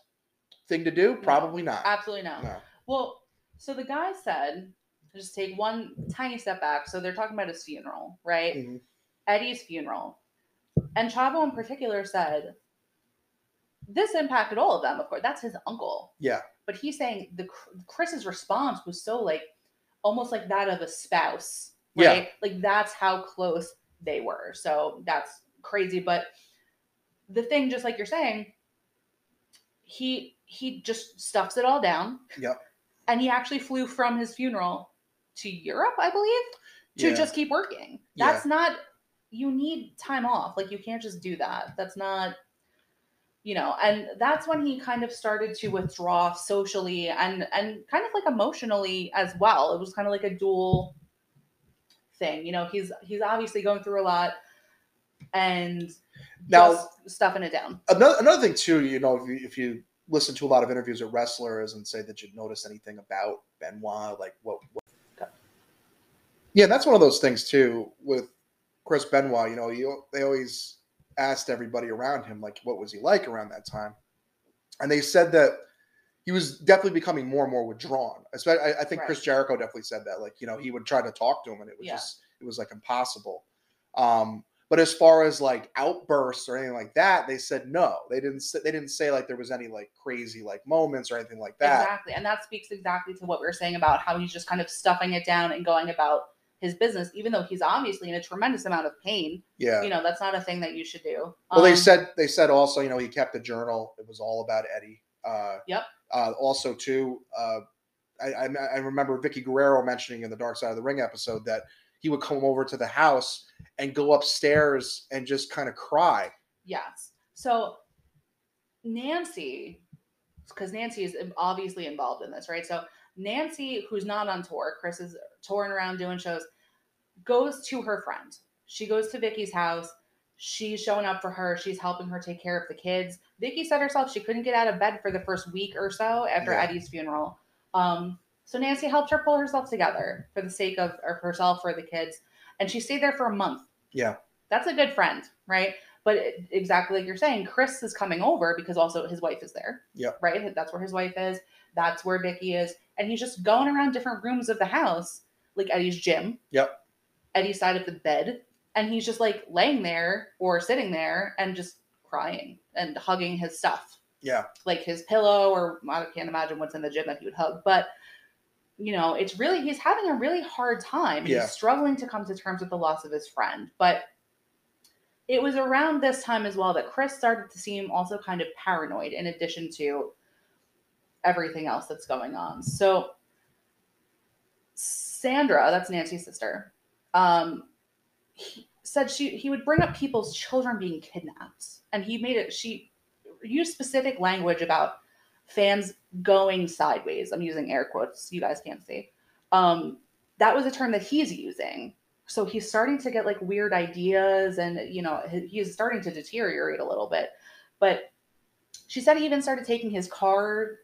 thing to do? Probably not. Absolutely not. No. Well, so the guy said, just take one tiny step back. So they're talking about his funeral, right? Mhm. Eddie's funeral. And Chavo in particular said, this impacted all of them, of course. That's his uncle. Yeah. But he's saying the Chris's response was so like almost like that of a spouse, Yeah. right? Like that's how close they were. So that's crazy. But the thing, just like you're saying, he he just stuffs it all down. Yep. And he actually flew from his funeral to Europe, I believe, to Yeah. just keep working. Yeah. That's not you need time off. Like you can't just do that. That's not you know, and that's when he kind of started to withdraw socially and and kind of like emotionally as well. It was kind of like a dual thing. You know, he's he's obviously going through a lot and Now- stuffing it down. another another thing too, you know, if you, if you listen to a lot of interviews with wrestlers and say that you notice anything about Benoit, like what, what yeah, that's one of those things too with Chris Benoit. You know, you they always asked everybody around him like, what was he like around that time, and they said that he was definitely becoming more and more withdrawn. Especially, I, I think Chris Jericho definitely said that. Like, you know, he would try to talk to him, and it was Yeah. just it was like impossible. Um, but as far as like outbursts or anything like that, they said no. They didn't. Say, they didn't say like there was any like crazy like moments or anything like that. Exactly. And that speaks exactly to what we were saying about how he's just kind of stuffing it down and going about his business, even though he's obviously in a tremendous amount of pain. Yeah. You know, that's not a thing that you should do. Well, they Um, said they said also, you know, he kept a journal. It was all about Eddie. Uh, Yep. Uh, also, too, uh, I, I I remember Vickie Guerrero mentioning in the Dark Side of the Ring episode that he would come over to the house and go upstairs and just kind of cry. Yes. So Nancy, because Nancy is obviously involved in this, right? So Nancy, who's not on tour, Chris is touring around doing shows, goes to her friend. She goes to Vickie's house. She's showing up for her. She's helping her take care of the kids. Vickie said herself she couldn't get out of bed for the first week or so after Yeah. Eddie's funeral. Um, so Nancy helped her pull herself together for the sake of, of herself for the kids, and she stayed there for a month. Yeah. That's a good friend, right? But it, exactly like you're saying, Chris is coming over because also his wife is there. Yeah. Right? That's where his wife is. That's where Vickie is. And he's just going around different rooms of the house, like Eddie's gym. Yep. Eddie's side of the bed. And he's just like laying there or sitting there and just crying and hugging his stuff. Yeah. Like his pillow, or I can't imagine what's in the gym that he would hug. But you know, it's really he's having a really hard time. Yeah. He's struggling to come to terms with the loss of his friend. But it was around this time as well that Chris started to seem also kind of paranoid in addition to everything else that's going on. So Sandra, that's Nancy's sister, um, said she he would bring up people's children being kidnapped, and he made it. She used specific language about fans going sideways. I'm using air quotes. You guys can't see. Um, that was a term that he's using. So he's starting to get like weird ideas, and you know he- he's starting to deteriorate a little bit. But she said he even started taking his car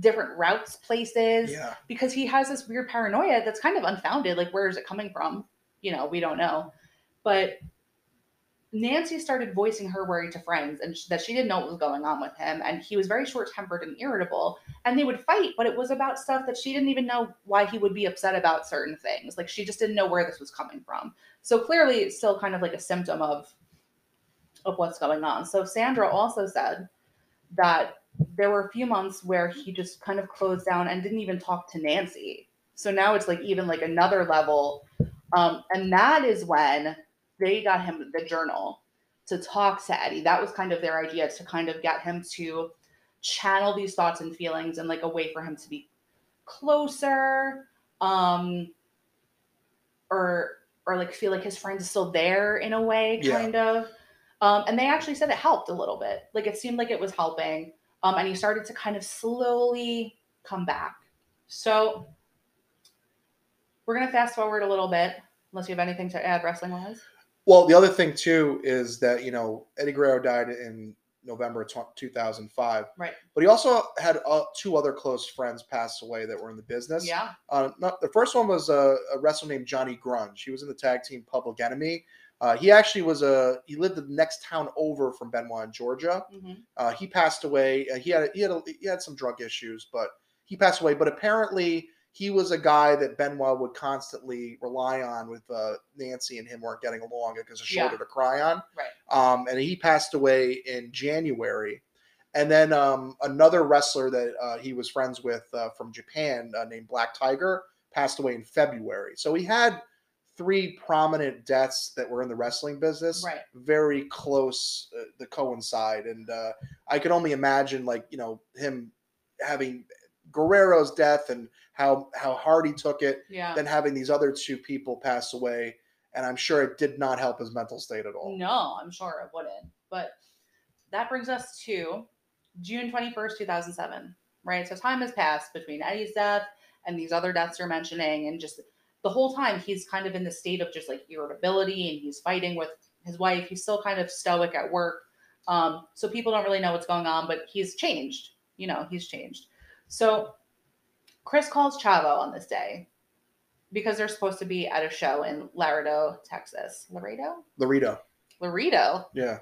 different routes, places Yeah. because he has this weird paranoia that's kind of unfounded. Like, where is it coming from? You know, we don't know. But Nancy started voicing her worry to friends and sh- that she didn't know what was going on with him. And he was very short tempered and irritable. And they would fight, but it was about stuff that she didn't even know why he would be upset about certain things. Like, she just didn't know where this was coming from. So clearly, it's still kind of like a symptom of of what's going on. So Sandra also said that there were a few months where he just kind of closed down and didn't even talk to Nancy. So now it's like even like another level. Um, and that is when they got him the journal to talk to Eddie. That was kind of their idea to kind of get him to channel these thoughts and feelings and like a way for him to be closer. Um or or like feel like his friend is still there in a way, Yeah. kind of. Um, and they actually said it helped a little bit. Like it seemed like it was helping. Um, and he started to kind of slowly come back. So we're gonna fast forward a little bit, unless you have anything to add wrestling wise. Well, the other thing too is that you know Eddie Guerrero died in November tw- 2005, Right. but he also had uh, two other close friends pass away that were in the business. Yeah. Uh, not, the first one was a, a wrestler named Johnny Grunge. He was in the tag team Public Enemy. Uh, he actually was a he lived the next town over from Benoit in Georgia. hmm Uh, he passed away. Uh, he had he had a, he had some drug issues, but he passed away. But apparently, he was a guy that Benoit would constantly rely on with uh, Nancy and him weren't getting along because of shoulder Yeah. to cry on. Right. Um, and he passed away in January. And then um, another wrestler that uh, he was friends with uh, from Japan uh, named Black Tiger passed away in February. So he had three prominent deaths that were in the wrestling business Right. very close uh, to coincide and uh, i could only imagine like you know him having guerrero's death and how how hard he took it Yeah. then having these other two people pass away and i'm sure it did not help his mental state at all No, I'm sure it wouldn't. But that brings us to June 21st, 2007, right? So time has passed between Eddie's death and these other deaths you're mentioning. And just the whole time, he's kind of in the state of just like irritability and he's fighting with his wife. He's still kind of stoic at work. Um, so people don't really know what's going on, but he's changed. You know, he's changed. So Chris calls Chavo on this day because they're supposed to be at a show in Laredo, Texas. Laredo? Laredo. Dorito. Yeah.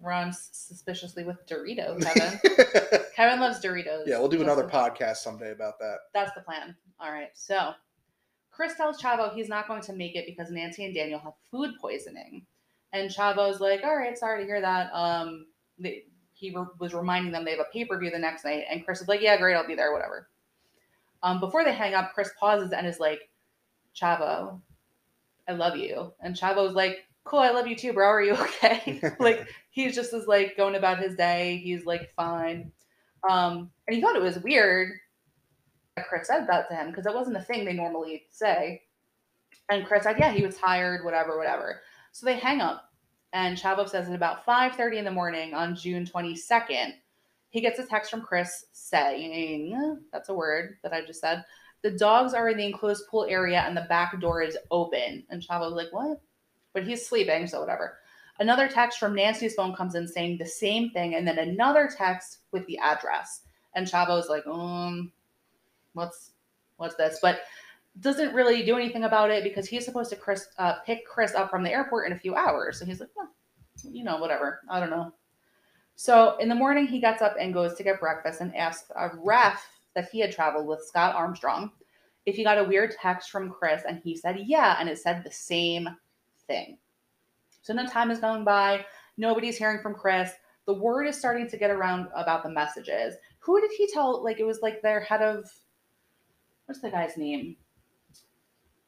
Runs suspiciously with Doritos, Kevin. Kevin loves Doritos. yeah, we'll do another podcast someday about that. That's the plan. All right. So Chris tells Chavo he's not going to make it because Nancy and Daniel have food poisoning. And Chavo's like, all right, sorry to hear that. Um, they, he re- was reminding them they have a pay per view the next night. And Chris is like, yeah, great, I'll be there, whatever. Um, before they hang up, Chris pauses and is like, Chavo, I love you. And Chavo's like, cool, I love you too, bro. Are you okay? like, he's just is like going about his day. He's like fine. Um, and he thought it was weird Chris said that to him because it wasn't a thing they normally say. And Chris said, yeah, he was tired, whatever, whatever. So they hang up. And Chavo says at about 5:30 in the morning on June 22nd, he gets a text from Chris saying, that's a word that I just said, the dogs are in the enclosed pool area and the back door is open. And Chavo's like, what? But he's sleeping, so whatever. Another text from Nancy's phone comes in saying the same thing, and then another text with the address. And Chavo's like, um, what's what's this? But doesn't really do anything about it because he's supposed to Chris uh, pick Chris up from the airport in a few hours. So he's like, well, you know, whatever. I don't know. So in the morning, he gets up and goes to get breakfast and asks a ref that he had traveled with Scott Armstrong if he got a weird text from Chris, and he said yeah, and it said the same thing. So no time is going by. Nobody's hearing from Chris. The word is starting to get around about the messages. Who did he tell? Like it was like their head of what's the guy's name?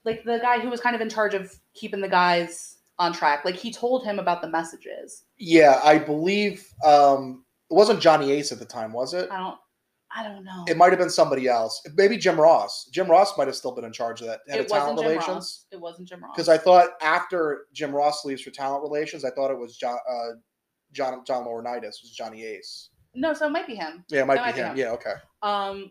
Like the guy who was kind of in charge of keeping the guys on track. Like he told him about the messages. Yeah, I believe um, it wasn't Johnny Ace at the time, was it? I don't I don't know. It might have been somebody else. Maybe Jim Ross. Jim Ross might have still been in charge of that head it of wasn't Jim relations. Ross. It wasn't Jim Ross. Because I thought after Jim Ross leaves for talent relations, I thought it was John uh, John John Laurinaitis was Johnny Ace. no, so it might be him. Yeah, it might That be might him. be Yeah, okay. Um,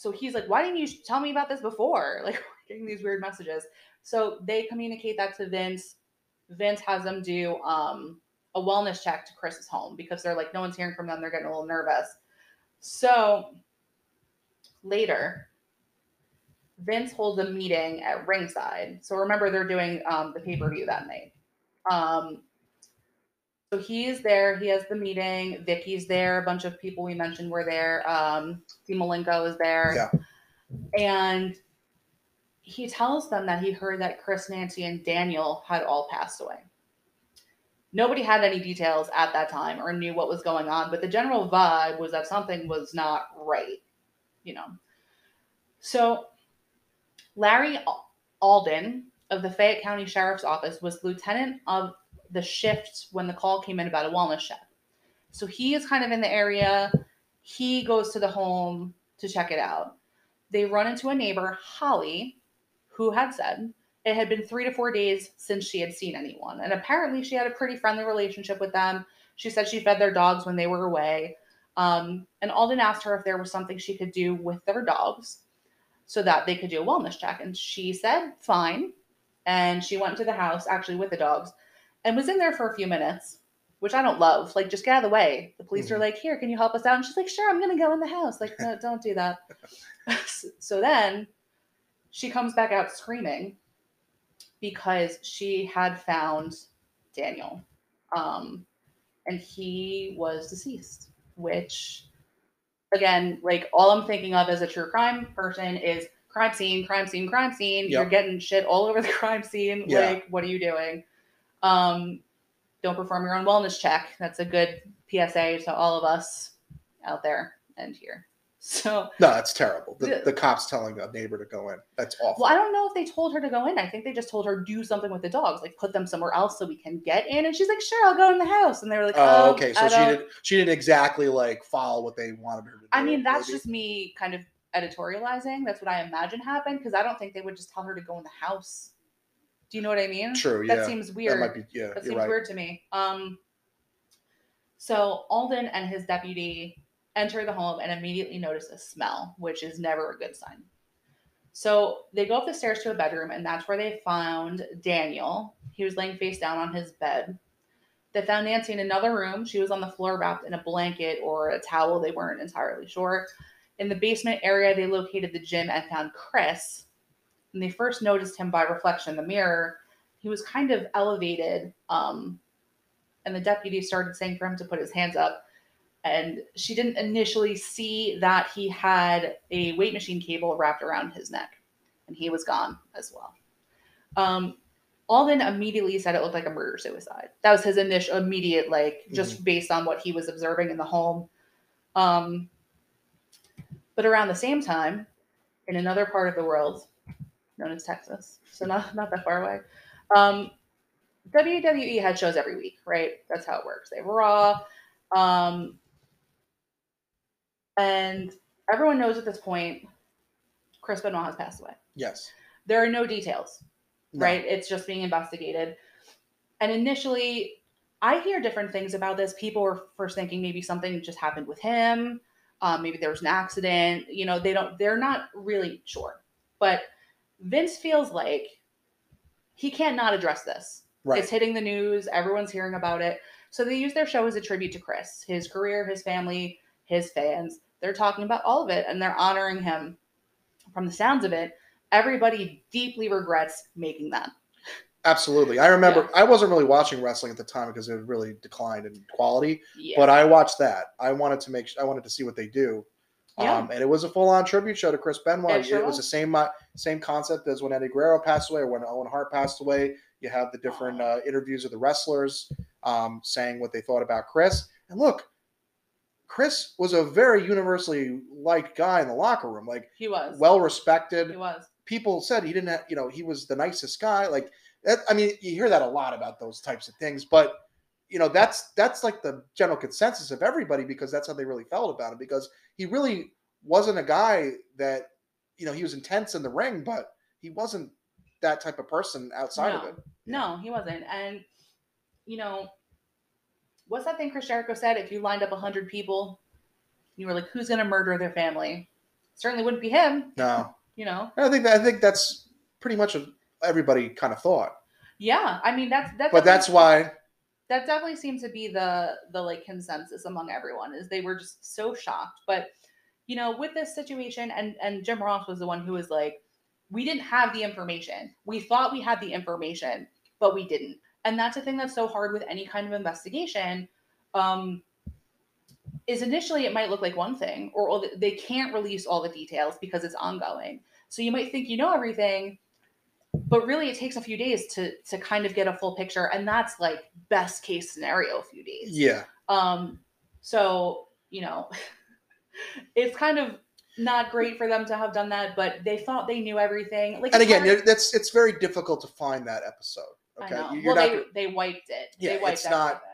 so he's like, why didn't you tell me about this before? Like getting these weird messages. So they communicate that to Vince. Vince has them do um a wellness check to Chris's home because they're like, no one's hearing from them. They're getting a little nervous. So later, Vince holds a meeting at ringside. So remember, they're doing um, the pay per view that night. Um, so he's there. He has the meeting. Vickie's there. A bunch of people we mentioned were there. Um, Malenko is there. Yeah. And he tells them that he heard that Chris, Nancy, and Daniel had all passed away. Nobody had any details at that time or knew what was going on, but the general vibe was that something was not right, you know. So Larry Alden of the Fayette County Sheriff's Office was lieutenant of the shift when the call came in about a wellness check. So he is kind of in the area. He goes to the home to check it out. They run into a neighbor, Holly, who had said it had been three to four days since she had seen anyone. And apparently, she had a pretty friendly relationship with them. She said she fed their dogs when they were away. Um, and Alden asked her if there was something she could do with their dogs so that they could do a wellness check. And she said, fine. and she went to the house actually with the dogs and was in there for a few minutes, which I don't love. Like, just get out of the way. The police are Mhm. like, "Here, can you help us out?" And she's like, "Sure, I'm gonna go in the house." Like, no, don't do that. so then she comes back out screaming because she had found Daniel, um, and he was deceased. Which, again, like all I'm thinking of as a true crime person is crime scene, crime scene, crime scene. You're getting shit all over the crime scene. Yeah. Like, what are you doing? Um, don't perform your own wellness check. That's a good PSA to all of us out there and here. So, No, that's terrible. The, Yeah. the cops telling a neighbor to go in. That's awful. well, I don't know if they told her to go in. I think they just told her do something with the dogs, like put them somewhere else so we can get in. And she's like, "Sure, I'll go in the house." And they were like, oh, "Oh, okay. So I she don't- did. She didn't exactly like follow what they wanted her to do. I mean, that's maybe. just me kind of editorializing. That's what I imagine happened because I don't think they would just tell her to go in the house. Do you know what I mean? true. Yeah. That seems weird. that might be. Yeah, That seems right. weird to me. Um, so Alden and his deputy enter the home and immediately notice a smell, which is never a good sign. So they go up the stairs to a bedroom, and that's where they found Daniel. He was laying face down on his bed. They found Nancy in another room. She was on the floor wrapped in a blanket or a towel. They weren't entirely sure. In the basement area, they located the gym and found Chris. And they first noticed him by reflection in the mirror. He was kind of elevated. Um, and the deputy started saying for him to put his hands up. And she didn't initially see that he had a weight machine cable wrapped around his neck, and he was gone as well. Um, Alden immediately said it looked like a murder suicide. That was his initial, immediate, like, just based on what he was observing in the home. Um, but around the same time, in another part of the world, known as Texas, so not not that far away, um, WWE had shows every week, right? That's how it works. They have Raw, um, and everyone knows at this point, Chris Benoit has passed away. Yes. There are no details, No. right? It's just being investigated. And initially, I hear different things about this. People were first thinking maybe something just happened with him. Um, maybe there was an accident. You know, they don't. They're not really sure. But Vince feels like he can't not address this. Right. It's hitting the news. Everyone's hearing about it. So they use their show as a tribute to Chris, his career, his family, his fans. They're talking about all of it and they're honoring him. From the sounds of it, everybody deeply regrets making that. Absolutely. I remember I wasn't really watching wrestling at the time because it really declined in quality, Yeah. but I watched that. I wanted to make I wanted to see what they do. Yeah. Um, and it was a full-on tribute show to Chris Benoit. It sure it was was. the same uh, same concept as when Eddie Guerrero passed away or when Owen Hart passed away. You have the different uh, interviews of the wrestlers um, saying what they thought about Chris. And look, Chris was a very universally liked guy in the locker room, like he was. well respected he was. people said he didn't have, you know, he was the nicest guy. Like, that, I mean, you hear that a lot about those types of things, but you know, that's that's like the general consensus of everybody because that's how they really felt about him because he really wasn't a guy that, you know, he was intense in the ring, but he wasn't that type of person outside of it. No, he wasn't. And you know, what's that thing Chris Jericho said? If you lined up hundred people, you were like, "Who's going to murder their family?" Certainly wouldn't be him. No, You know. I think that, I think that's pretty much what everybody kind of thought, Yeah, I mean that's that's. but that's why. That definitely seems to be the the like consensus among everyone is they were just so shocked. But you know with this situation and and jim ross was the one who was like we didn't have the information. We thought we had the information but we didn't. And that's the thing that's so hard with any kind of investigation um is initially it might look like one thing or the, they can't release all the details because it's ongoing. So you might think you know everything but really it takes a few days to to kind of get a full picture and that's like best case scenario a few days Yeah, um so you know it's kind of not great for them to have done that but they thought they knew everything like and again, hard- that's it's very difficult to find that episode. I Okay, know. You- you're well not. they, they wiped it Yeah, they wiped it's not- everything.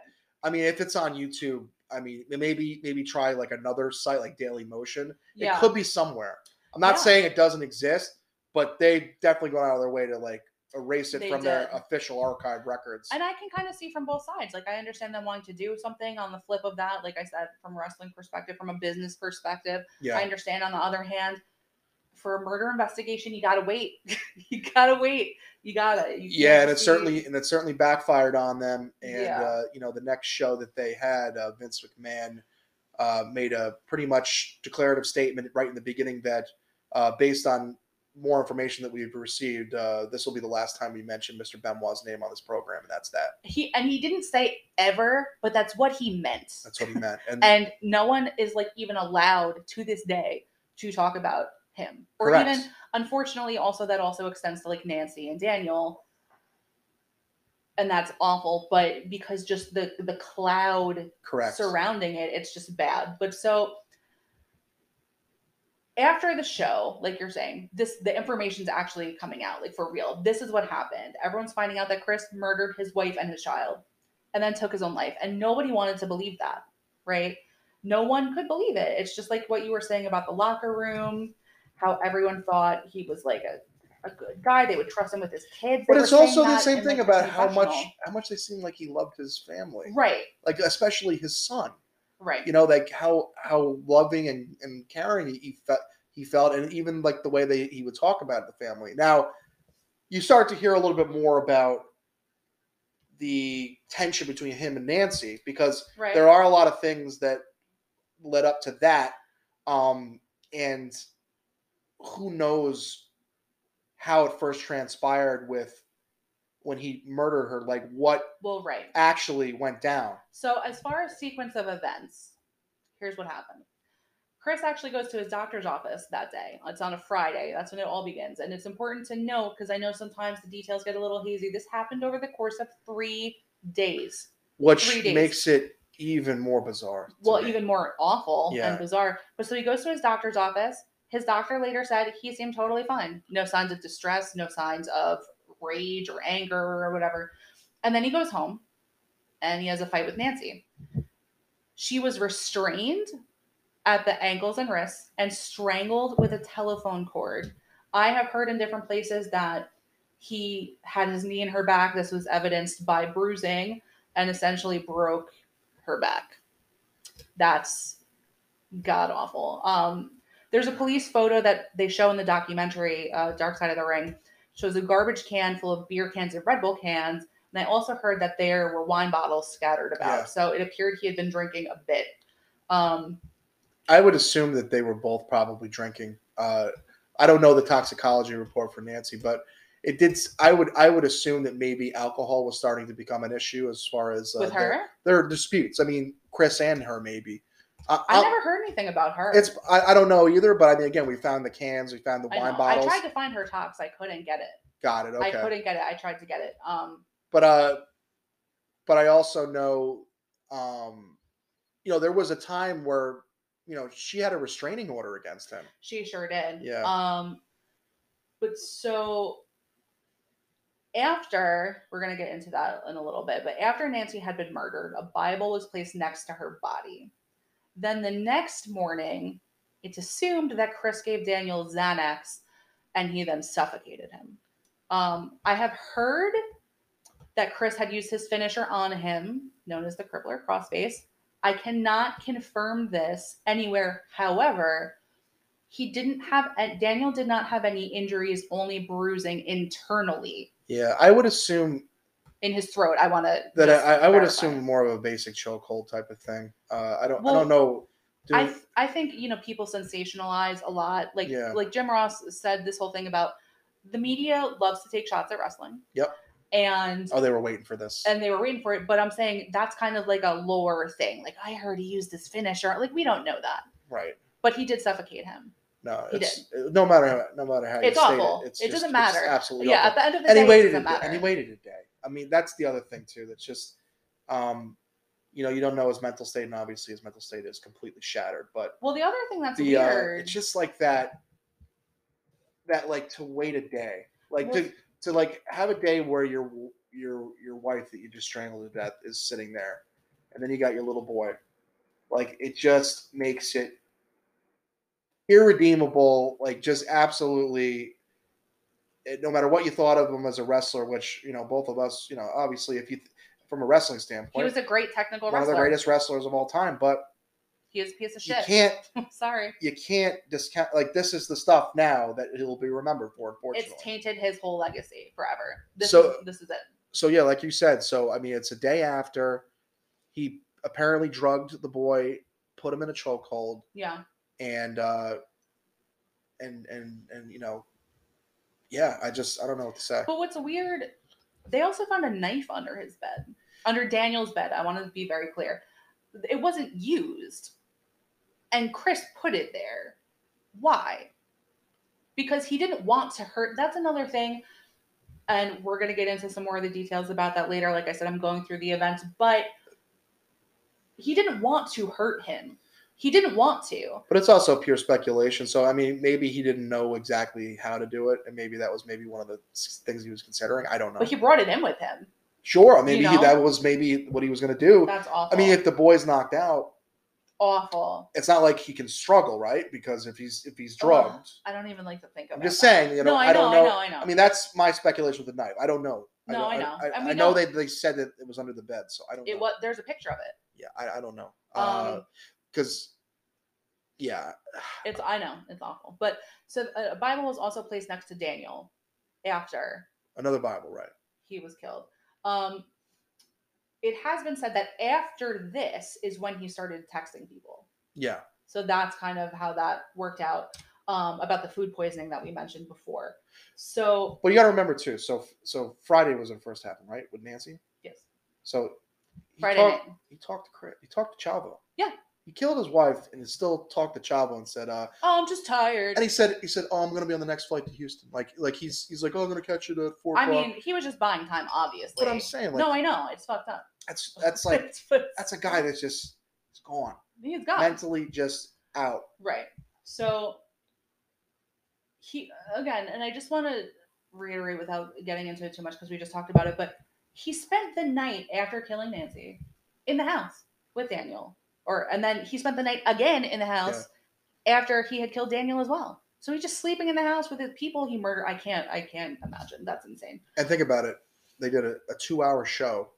I mean, if it's on YouTube, I mean, maybe maybe try like another site like Daily Motion. yeah It could be somewhere. I'm not Yeah. saying it doesn't exist, but they definitely gone out of their way to like erase it They from their official archive records. and I can kind of see from both sides. Like I understand them wanting to do something on the flip of that, like I said, from a wrestling perspective, from a business perspective. yeah, I understand on the other hand, for a murder investigation, you gotta wait. you gotta wait. You gotta. You yeah, and it certainly and it certainly backfired on them. And Yeah. uh, you know, the next show that they had, uh, Vince McMahon uh, made a pretty much declarative statement right in the beginning that, uh, based on more information that we've received, uh, this will be the last time we mention Mr. Benoit's name on this program, and that's that. he and he didn't say ever, but that's what he meant. That's what he meant. And, and no one is like even allowed to this day to talk about him or correct. even unfortunately also that also extends to like nancy and daniel and that's awful but because just the the cloud correct. surrounding it it's just bad but so after the show like you're saying this the information's actually coming out like for real. This is what happened. Everyone's finding out that chris murdered his wife and his child and then took his own life. And nobody wanted to believe that right? No one could believe it. It's just like what you were saying about the locker room how everyone thought he was like a, a good guy. They would trust him with his kids. But it's also the same thing about how much how much they seem like he loved his family, right. Like especially his son. Right. you know like how how loving and, and caring he, felt he felt and even like the way that he would talk about the family. Now you start to hear a little bit more about the tension between him and nancy because right. there are a lot of things that led up to that um and who knows how it first transpired with when he murdered her like what well right actually went down So, as far as sequence of events, here's what happened. Chris actually goes to his doctor's office that day. It's on a Friday. That's when it all begins. And it's important to note because I know sometimes the details get a little hazy. This happened over the course of three days. which Three days. makes it even more bizarre. Well, me. even more awful Yeah. and bizarre. But so he goes to his doctor's office. His doctor later said he seemed totally fine. No signs of distress, no signs of rage or anger or whatever. And then he goes home and he has a fight with Nancy. She was restrained at the ankles and wrists and strangled with a telephone cord. I have heard in different places that he had his knee in her back. This was evidenced by bruising and essentially broke her back. That's god awful. Um, there's a police photo that they show in the documentary, uh, Dark Side of the Ring, shows a garbage can full of beer cans and Red Bull cans. And I also heard that there were wine bottles scattered about. Yeah. So it appeared he had been drinking a bit. Um, I would assume that they were both probably drinking. Uh, I don't know the toxicology report for Nancy, but it did. I would I would assume that maybe alcohol was starting to become an issue as far as uh, with their- her, their, disputes. I mean, Chris and her maybe. I, I never heard anything about her. It's I, I don't know either, but I mean, again, we found the cans, we found the wine know. bottles. I tried to find her tox. I couldn't get it. Got it. I couldn't get it. I tried to get it. Um, but uh but i also know um you know there was a time where you know she had a restraining order against him She sure did. Yeah. Um, but so after we're gonna get into that in a little bit, but after Nancy had been murdered, a Bible was placed next to her body. Then the next morning, it's assumed that Chris gave Daniel Xanax, and he then suffocated him. Um, I have heard that Chris had used his finisher on him, known as the crippler crossface. I cannot confirm this anywhere. However, he didn't have Daniel did not have any injuries, only bruising internally yeah i would assume in his throat. I want to that i, I would assume more of a basic chokehold type of thing uh i don't i don't know Do- I th- I think you know people sensationalize a lot. Like Yeah. like Jim Ross said this whole thing about the media loves to take shots at wrestling. Yep. And oh they were waiting for this and they were waiting for it, but I'm saying that's kind of like a lore thing. Like I heard he used this finisher. Like we don't know that, right but he did suffocate him. no He it's no matter how no matter how you It's state awful. it it's It just- doesn't it's matter. absolutely yeah, awful. at the end of the and day, he it waited a doesn't matter. and he waited a day i mean that's the other thing too that's just um you know you don't know his mental state and obviously his mental state is completely shattered but well, the other thing that's the uh, weird. it's just like that that like to wait a day like Well, to to like have a day where your your your wife that you just strangled to death is sitting there and then you got your little boy like it just makes it irredeemable like just absolutely no matter what you thought of him as a wrestler which you know both of us you know obviously if you from a wrestling standpoint, he was a great technical one of the greatest wrestlers of all time but He is a piece of you shit. can't Sorry. you can't discount like this is the stuff now that he'll be remembered for. Unfortunately, It's tainted his whole legacy forever. This So- is this is it. so yeah, like you said, so I mean, it's a day after he apparently drugged the boy, put him in a chokehold, Yeah. and uh, and and and you know, yeah, I just I don't know what to say. But what's weird, they also found a knife under his bed, under Daniel's bed. I want to be very clear. It wasn't used. And Chris put it there. Why? Because he didn't want to hurt. That's another thing. And we're to get into some more of the details about that later. Like I said, I'm going through the events, but he didn't want to hurt him. He didn't want to. But it's also pure speculation. So I mean, maybe he didn't know exactly how to do it, and maybe that was maybe one of the things he was considering. I don't know. But he brought it in with him. sure, maybe you he, that was maybe what he was going to do. That's awful. I mean, if the boy's knocked out, awful. it's not like he can struggle, right? Because if he's if he's drugged, I don't even like to think about I'm just saying, you know, no, I I know, don't I know. know, I know. I mean, that's my speculation with the knife. I don't know. No, I know. I, I we know they, they said that it was under the bed, so I don't. it know. was. There's a picture of it. Yeah, I, I don't know. Um, Because, yeah, It's I know it's awful, but so a Bible was also placed next to Daniel after another Bible, right? he was killed. Um, it has been said that after this is when he started texting people. Yeah, So that's kind of how that worked out um, about the food poisoning that we mentioned before. So but you got to remember too. So, so Friday was it first happened, right, with Nancy? yes, So he Friday talked, night. he talked to Chris, he talked to Chavo. Yeah. He killed his wife and he still talked to Chavo and said, uh, Oh, I'm just tired. and he said, he said, oh, I'm gonna be on the next flight to Houston. Like, like he's he's like, oh, I'm gonna catch it at four I mean, he was just buying time, obviously. but I'm saying, like, no, I know it's fucked up. that's that's like that's a guy that's just he's gone, he's gone. mentally just out. Right. So he again, and I just want to reiterate without getting into it too much because we just talked about it, but he spent the night after killing Nancy in the house with Daniel. Or and then he spent the night again in the house after he had killed Daniel as well. So he's just sleeping in the house with the people he murdered. I can't I can't imagine. That's insane. And think about it, they did a, a two hour show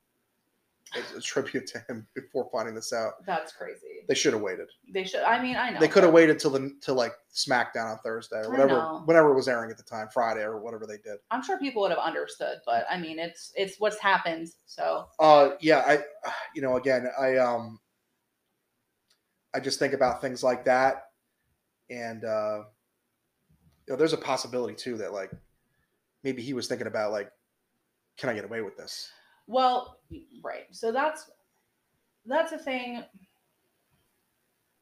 as a tribute to him before finding this out. That's crazy. They should have waited. They should I mean I know. They could have waited till the till like SmackDown on Thursday or whatever, whenever it was airing at the time, Friday or whatever they did. I'm sure people would have understood, but I mean it's it's what's happened. So Uh, yeah, I, you know, again, I um, I just think about things like that, and uh, you know, there's a possibility too that like maybe he was thinking about like, can I get away with this? Well, right. So that's that's a thing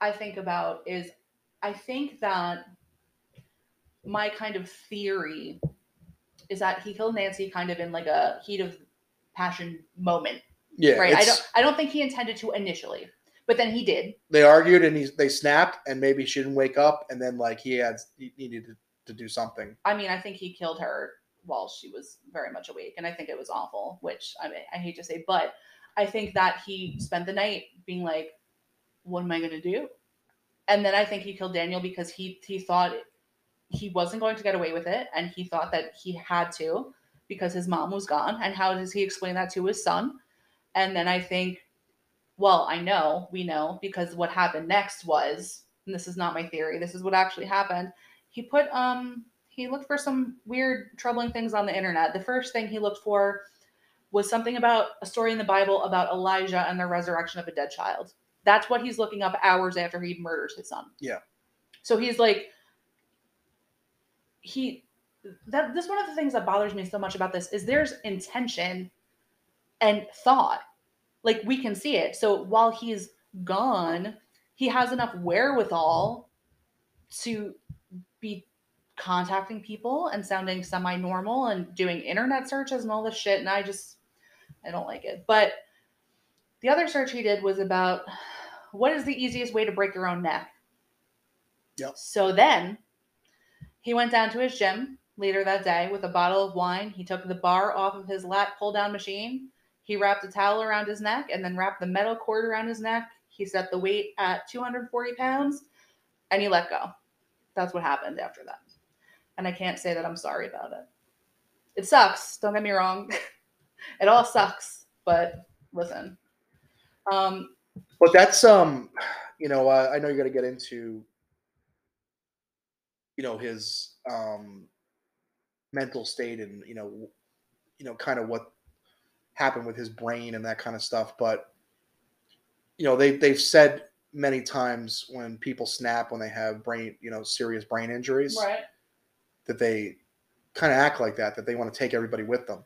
I think about is I think that my kind of theory is that he killed Nancy kind of in like a heat of passion moment. Yeah, right. I don't I don't think he intended to initially. But then he did. They argued and he, they snapped, and maybe she didn't wake up, and then like he had he needed to, to do something. I mean, I think he killed her while she was very much awake, and I think it was awful. Which I mean, I hate to say, but I think that he spent the night being like, "What am I going to do?" And then I think he killed Daniel because he he thought he wasn't going to get away with it, and he thought that he had to because his mom was gone. And how does he explain that to his son? And then I think, well, I know we know because what happened next was, and this is not my theory. This is what actually happened he put um he looked for some weird troubling things on the internet the first thing he looked for was something about a story in the bible about elijah and the resurrection of a dead child that's what he's looking up hours after he murders his son Yeah. so he's like he that this one of the things that bothers me so much about this is there's intention and thought like we can see it. So while he's gone he has enough wherewithal to be contacting people and sounding semi-normal and doing internet searches and all this shit and i just i don't like it. But the other search he did was about what is the easiest way to break your own neck? Yep. so then he went down to his gym later that day with a bottle of wine. He took the bar off of his lat pull down machine he wrapped a towel around his neck and then wrapped the metal cord around his neck he set the weight at 240 pounds and he let go that's what happened after that. And I can't say that I'm sorry about it. It sucks, don't get me wrong. it all sucks, but listen. Um But that's um, you know, uh, I know you're going to get into, you know, his um, mental state and you know, you know, kind of what happened with his brain and that kind of stuff. But you know, they they've said many times when people snap when they have brain, you know, serious brain injuries, Right. that they kind of act like that, that they want to take everybody with them.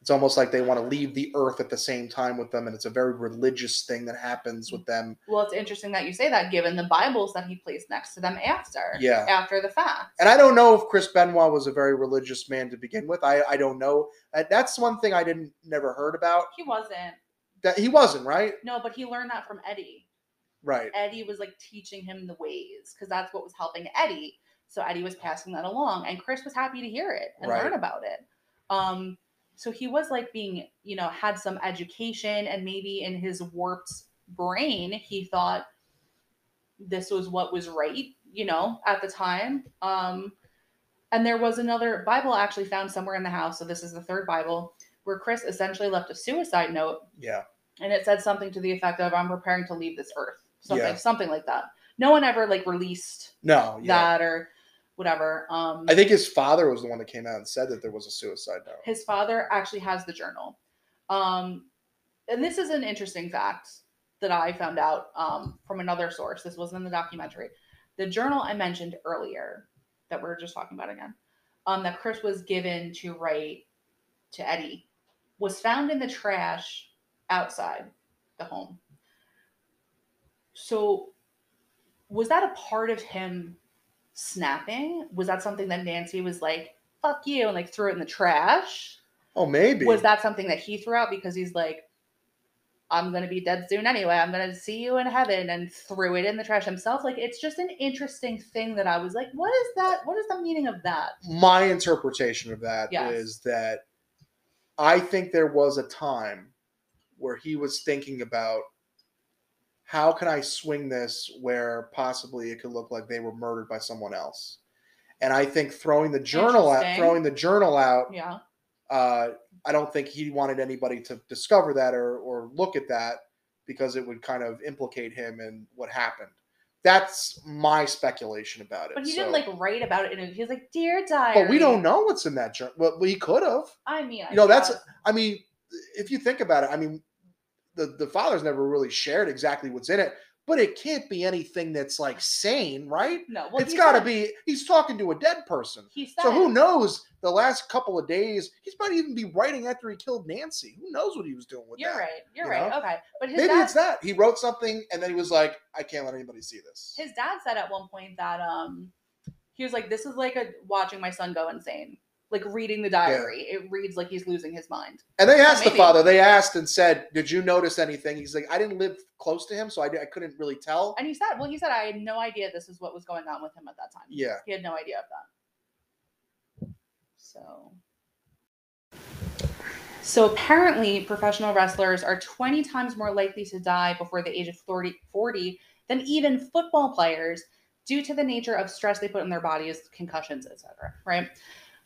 It's almost like they want to leave the earth at the same time with them, and it's a very religious thing that happens with them. Well, it's interesting that you say that, given the Bibles that he placed next to them after. Yeah. After the fact. And I don't know if Chris Benoit was a very religious man to begin with. I, I don't know. That's one thing I didn't never heard about. he wasn't. That he wasn't right. No, but he learned that from Eddie. Right. Eddie was like teaching him the ways because that's what was helping Eddie. So Eddie was passing that along, and Chris was happy to hear it and Right. learn about it. Um, so he was like being, you know, had some education, and maybe in his warped brain, he thought this was what was right, you know, at the time. Um, and there was another Bible actually found somewhere in the house. So this is the third Bible where Chris essentially left a suicide note Yeah. and it said something to the effect of "I'm preparing to leave this earth," something, Yeah. something like that. No one ever like released No. Yeah. that or whatever. Um, I think his father was the one that came out and said that there was a suicide note. his father actually has the journal, um, and this is an interesting fact that I found out um, from another source. This wasn't in the documentary. The journal I mentioned earlier that we are just talking about again, um, that Chris was given to write to Eddie, was found in the trash outside the home. So, was that a part of him snapping? Was that something that Nancy was like, fuck you, and like threw it in the trash? Oh, maybe. Was that something that he threw out because he's like, I'm gonna be dead soon anyway. I'm gonna see you in heaven and threw it in the trash himself. Like it's just an interesting thing that I was like, what is that? What is the meaning of that? my interpretation of that is Yes. that I think there was a time where he was thinking about how can I swing this where possibly it could look like they were murdered by someone else. And I think throwing the journal out, throwing the journal out, Yeah. uh, I don't think he wanted anybody to discover that or or look at that because it would kind of implicate him in what happened. That's my speculation about it. But he So- didn't like write about it and he was like, Dear diary. but we don't know what's in that journal. Well, we could have. I mean, I You know, that's. I mean, if you think about it, I mean, the the father's never really shared exactly what's in it, but it can't be anything that's like sane, right? no. Well, it's he got to be. He's talking to a dead person. He So who knows? The last couple of days, he's might even be writing after he killed Nancy. Who knows what he was doing with You're that? right. You're you right. know? Okay, but his Maybe dad, it's that he wrote something and then he was like, "I can't let anybody see this." his dad said at one point that um he was like, This is like a watching my son go insane. Like reading the diary. It reads like he's losing his mind. And they asked the father. They asked and said, "Did you notice anything?" He's like, "I didn't live close to him, so I, I couldn't really tell." And he said, Well, he said I had no idea this is what was going on with him at that time. Yeah. He had no idea of that. So So apparently professional wrestlers are 20 times more likely to die before the age of 40, 40 than even football players due to the nature of stress they put in their bodies, concussions, etc. Right?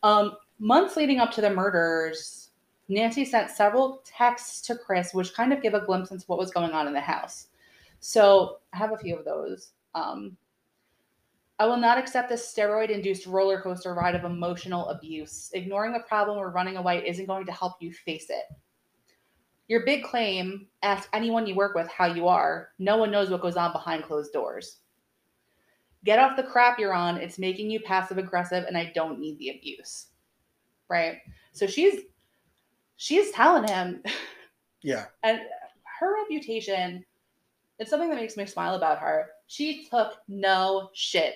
Um, months leading up to the murders, Nancy sent several texts to Chris, which kind of give a glimpse into what was going on in the house. So I have a few of those. Um, I will not accept this steroid induced roller coaster ride of emotional abuse. Ignoring the problem or running away isn't going to help you face it. Your big claim ask anyone you work with how you are. No one knows what goes on behind closed doors. Get off the crap you're on. It's making you passive aggressive, and I don't need the abuse. Right? So she's she's telling him Yeah. and her reputation it's something that makes me smile about her she took no shit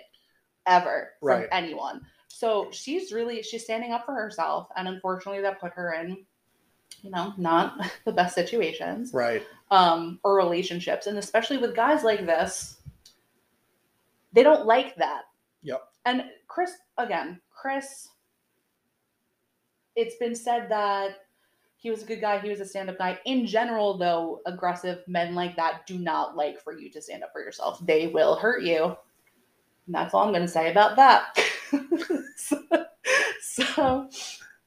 ever from anyone so she's really she's standing up for herself and unfortunately that put her in you know not the best situations Right. um or relationships and especially with guys like this they don't like that Yep. and chris again chris it's been said that he was a good guy he was a stand-up guy in general though aggressive men like that do not like for you to stand up for yourself they will hurt you and that's all i'm going to say about that so, so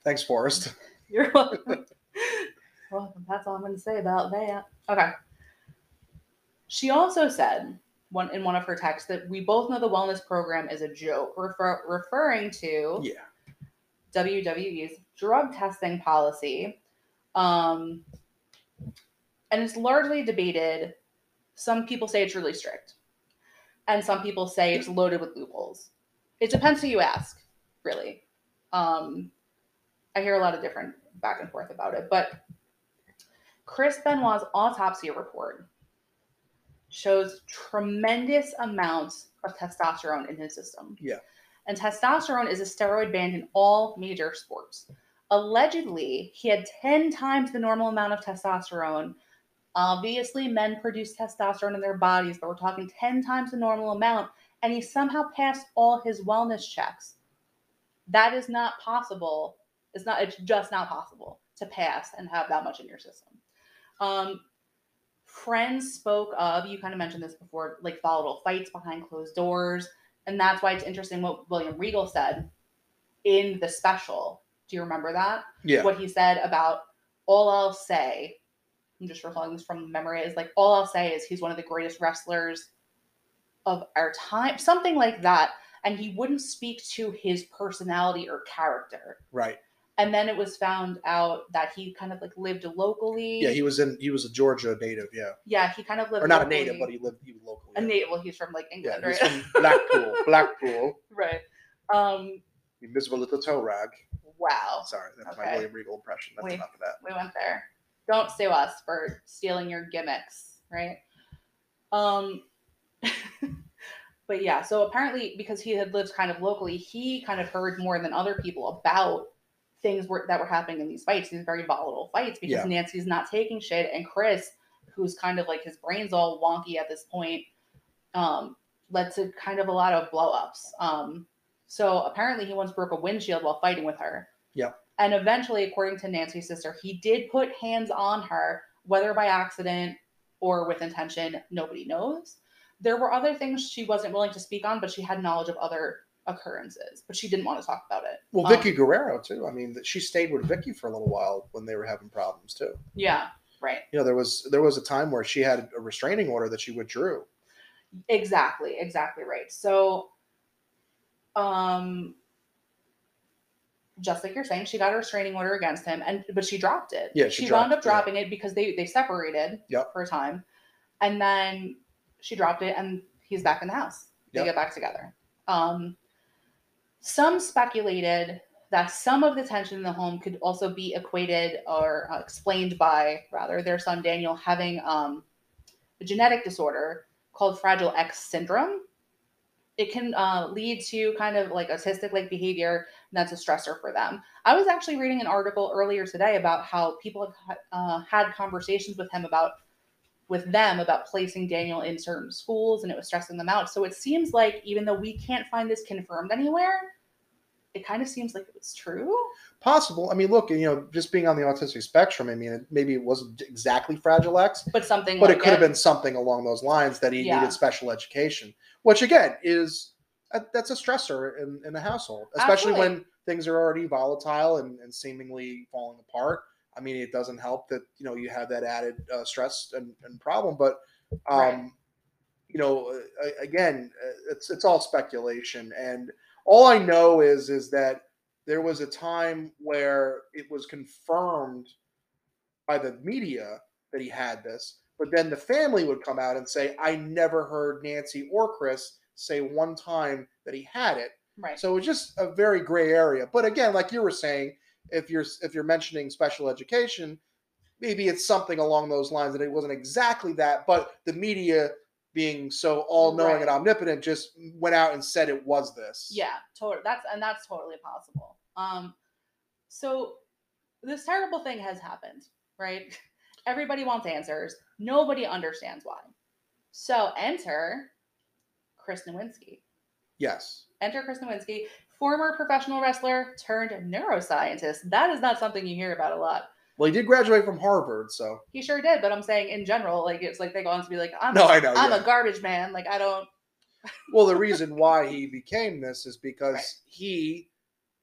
Thanks, Forrest. you're welcome. welcome. That's all I'm going to say about that. Okay. She also said one in one of her texts that we both know the wellness program is a joke, refer, referring to Yeah. WWE's drug testing policy. Um, and it's largely debated. Some people say it's really strict, and some people say it's loaded with loopholes. It depends who you ask, really. Um, I hear a lot of different back and forth about it, but Chris Benoit's autopsy report shows tremendous amounts of testosterone in his system. Yeah. And testosterone is a steroid banned in all major sports. Allegedly, he had 10 times the normal amount of testosterone. Obviously, men produce testosterone in their bodies, but we're talking 10 times the normal amount, and he somehow passed all his wellness checks. That is not possible. It's not, it's just not possible to pass and have that much in your system. Um, friends spoke of, you kind of mentioned this before, like volatile fights behind closed doors. And that's why it's interesting what William Regal said in the special. Do you remember that? Yeah. What he said about all I'll say, I'm just recalling this from memory, is like all I'll say is he's one of the greatest wrestlers of our time, something like that. And he wouldn't speak to his personality or character. Right. And then it was found out that he kind of like lived locally. Yeah. He was in. He was a Georgia native. Yeah. Yeah, he kind of lived Or not a native, but he lived he was locally. a native. Well, he's from like England, Yeah. England, He's right? from Blackpool. Blackpool. right. Um. You miserable little toe rag. Wow. Sorry, that's my William Regal impression. That's Wait. enough of that. we went there. Don't sue us for stealing your gimmicks, right? Um but yeah, so apparently because he had lived kind of locally, he kind of heard more than other people about things were, that were happening in these fights, these very volatile fights, because Yeah. Nancy's not taking shit, and Chris, who's kind of like his brain's all wonky at this point, um, led to kind of a lot of blowups. Um, so apparently he once broke a windshield while fighting with her. Yeah. And eventually, according to Nancy's sister, he did put hands on her, whether by accident or with intention, nobody knows. There were other things she wasn't willing to speak on, but she had knowledge of other occurrences, but she didn't want to talk about it. Well, Um, Vickie Guerrero too. I mean, she stayed with Vickie for a little while when they were having problems too. Yeah, right. You know, there was there was a time where she had a restraining order that she withdrew. Exactly, exactly right. So, um, just like you're saying, she got a restraining order against him, and but she dropped it. Yeah, she she wound up dropped dropping it because they they separated Yep. for a time, and then she dropped it, and he's back in the house. They Yep. get back together. Um, some speculated that some of the tension in the home could also be equated or uh, explained by rather their son Daniel having um, a genetic disorder called Fragile X syndrome. It can uh, lead to kind of like autistic like behavior, and that's a stressor for them. I was actually reading an article earlier today about how people have uh, had conversations with him about with them about placing Daniel in certain schools, and it was stressing them out. So it seems like even though we can't find this confirmed anywhere, it kind of seems like it was true. Possible. I mean, look, you know, just being on the autistic spectrum. I mean, it, maybe it wasn't exactly Fragile X, But something but like it could have been something along those lines that he Yeah. needed special education, which again is a, that's a stressor in, in the household, especially Absolutely. when things are already volatile and, and seemingly falling apart. I mean, it doesn't help that you know you have that added uh, stress and, and problem, but um, Right. you know, uh, again, uh, it's it's all speculation, and all I know is is that there was a time where it was confirmed by the media that he had this, but then the family would come out and say, "I never heard Nancy or Chris say one time that he had it." right. So it was just a very gray area. But again, like you were saying, if you're if you're mentioning special education, maybe it's something along those lines that it wasn't exactly that, but the media being so all knowing and omnipotent just went out and said it was this. Yeah, totally. That's and that's totally possible. Um, so this terrible thing has happened, right? Everybody wants answers. Nobody understands why. So enter Chris Nowinski. Yes. Enter Chris Nowinski, former professional wrestler turned neuroscientist. That is not something you hear about a lot. Well, he did graduate from Harvard, so He sure did, but I'm saying in general, like it's like they go on to be like, I'm, no, I know. I'm yeah. a garbage man. Like I don't. well, the reason why he became this is because Right. he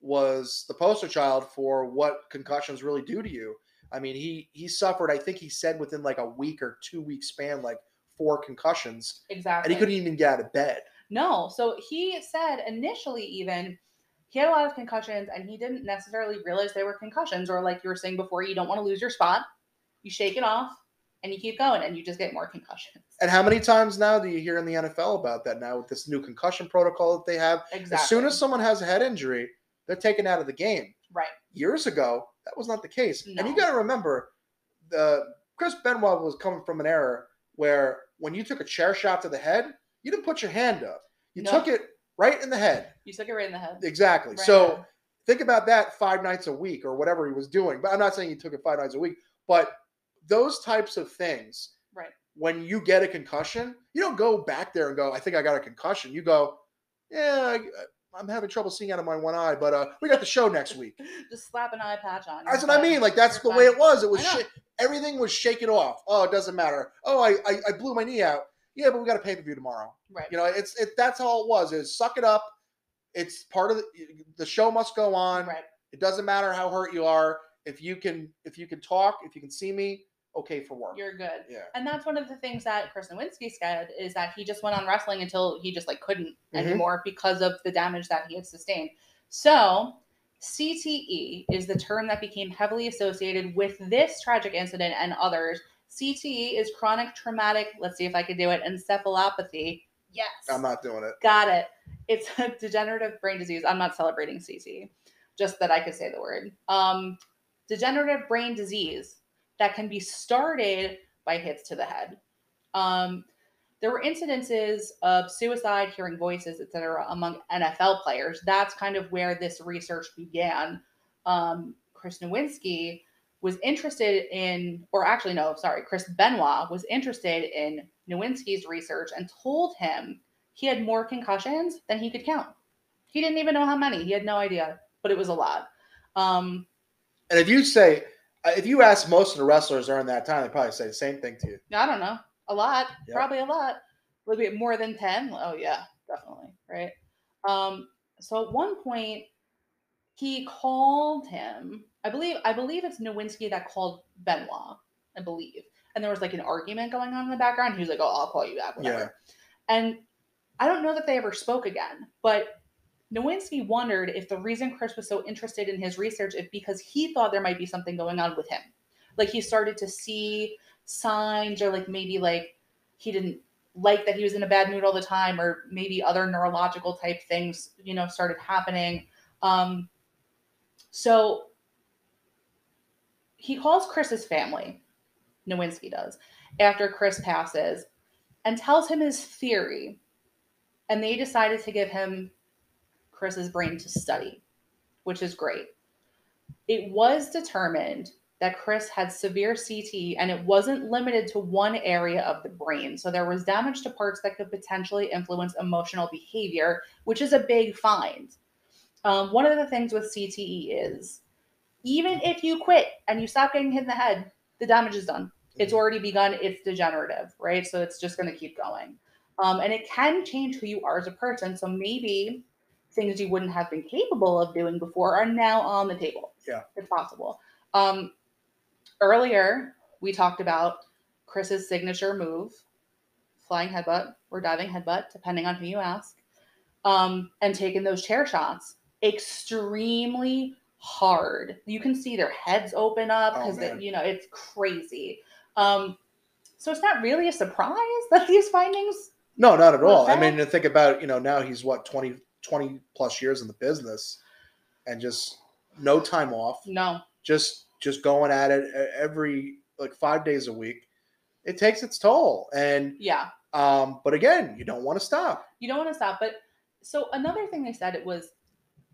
was the poster child for what concussions really do to you. I mean, he he suffered. I think he said within like a week or two week span, like four concussions, exactly. and he couldn't even get out of bed. No. So he said initially, even he had a lot of concussions and he didn't necessarily realize they were concussions, or like you were saying before, you don't want to lose your spot. You shake it off and you keep going and you just get more concussions. And how many times now do you hear in the NFL about that now with this new concussion protocol that they have? Exactly. As soon as someone has a head injury, they're taken out of the game. right. Years ago, that was not the case. And you got to remember, the Chris Benoit was coming from an era where when you took a chair shot to the head, you didn't put your hand up. You No. took it right in the head. You took it right in the head. Exactly. Right so on. think about that five nights a week or whatever he was doing. But I'm not saying he took it five nights a week, but those types of things, Right. when you get a concussion, you don't go back there and go, I think I got a concussion. You go, yeah, I, I'm having trouble seeing out of my one eye, but uh, we got the show next week. Just slap an eye patch on. That's what I mean. Like that's the You're way it was. It was I know. sh- everything was shaken off. Oh, it doesn't matter. Oh, I, I I blew my knee out. Yeah, but we got a pay per view tomorrow. Right. You know, it's it. That's all it was. Is suck it up. It's part of the the show must go on. right. It doesn't matter how hurt you are. If you can if you can talk, if you can see me, okay for work. You're good. yeah. And that's one of the things that Chris Nowinski said is that he just went on wrestling until he just like couldn't Mhm. anymore because of the damage that he had sustained. So CTE is the term that became heavily associated with this tragic incident and others. CTE is chronic traumatic, let's see if I can do it, encephalopathy. Yes. I'm not doing it. Got it. It's a degenerative brain disease. I'm not celebrating CTE, just that I could say the word. Um, degenerative brain disease that can be started by hits to the head. Um, there were incidences of suicide, hearing voices, etc., among NFL players. That's kind of where this research began. Um, Chris Nowinski was interested in, or actually, no, sorry, Chris Benoit was interested in Nowinski's research and told him he had more concussions than he could count. He didn't even know how many. He had no idea, but it was a lot. Um, And if you say, uh, if you ask most of the wrestlers during that time, they probably say the same thing to you. I don't know, a lot, Yep. probably a lot. Little bit more than 10. Oh, yeah, definitely. Right. Um, so at one point, he called him. I believe I believe it's Nowinski that called Benoit. I believe, and there was like an argument going on in the background. He was like, "Oh, I'll call you back." Whatever. And I don't know that they ever spoke again, but Nowinski wondered if the reason Chris was so interested in his research is because he thought there might be something going on with him. Like he started to see signs, or like maybe like he didn't like that he was in a bad mood all the time, or maybe other neurological type things, you know, started happening. Um, so he calls Chris's family, Nowinski does, after Chris passes, and tells him his theory. And they decided to give him Chris's brain to study, which is great. It was determined that Chris had severe CTE and it wasn't limited to one area of the brain. So there was damage to parts that could potentially influence emotional behavior, which is a big find. Um, one of the things with CTE is even if you quit and you stop getting hit in the head, the damage is done. It's already begun. It's degenerative, right? So it's just going to keep going. Um, and it can change who you are as a person. So maybe things you wouldn't have been capable of doing before are now on the table. Yeah. It's possible. Um, earlier, we talked about Chris's signature move, flying headbutt or diving headbutt, depending on who you ask, um, and taking those chair shots. Extremely hard. You can see their heads open up Oh, because man. you know it's crazy. Um, so it's not really a surprise that these findings. No, not at all. I mean, to think about, you know, now he's what 20, 20 plus years in the business, and just no time off, No, just just going at it every like five days a week. It takes its toll, and yeah, um, but again, you don't want to stop. you don't want to stop. But so another thing they said it was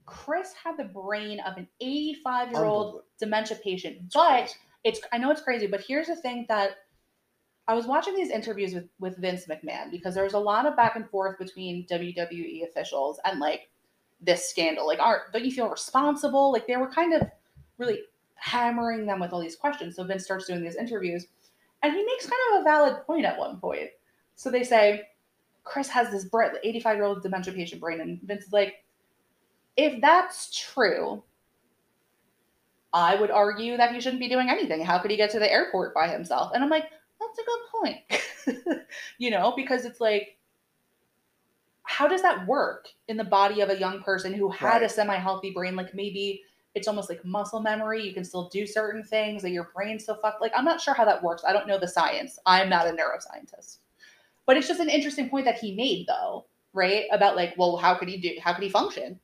Chris had the brain of an 85 year old dementia patient, It's but crazy. it's I know it's crazy, but here's the thing that I was watching these interviews with with Vince McMahon because there was a lot of back and forth between WWE officials and like this scandal. Like, aren't don't you feel responsible? Like they were kind of really hammering them with all these questions. So Vince starts doing these interviews, and he makes kind of a valid point at one point. So they say Chris has this 85 year old dementia patient brain, and Vince is like, if that's true, I would argue that he shouldn't be doing anything. How could he get to the airport by himself? And I'm like, that's a good point. you know, because it's like, how does that work in the body of a young person who had a semi healthy brain? Like maybe it's almost like muscle memory. You can still do certain things that your brain's so fucked. Like, I'm not sure how that works. I don't know the science. I'm not a neuroscientist. But it's just an interesting point that he made, though, right? About like, well, how could he do, how could he function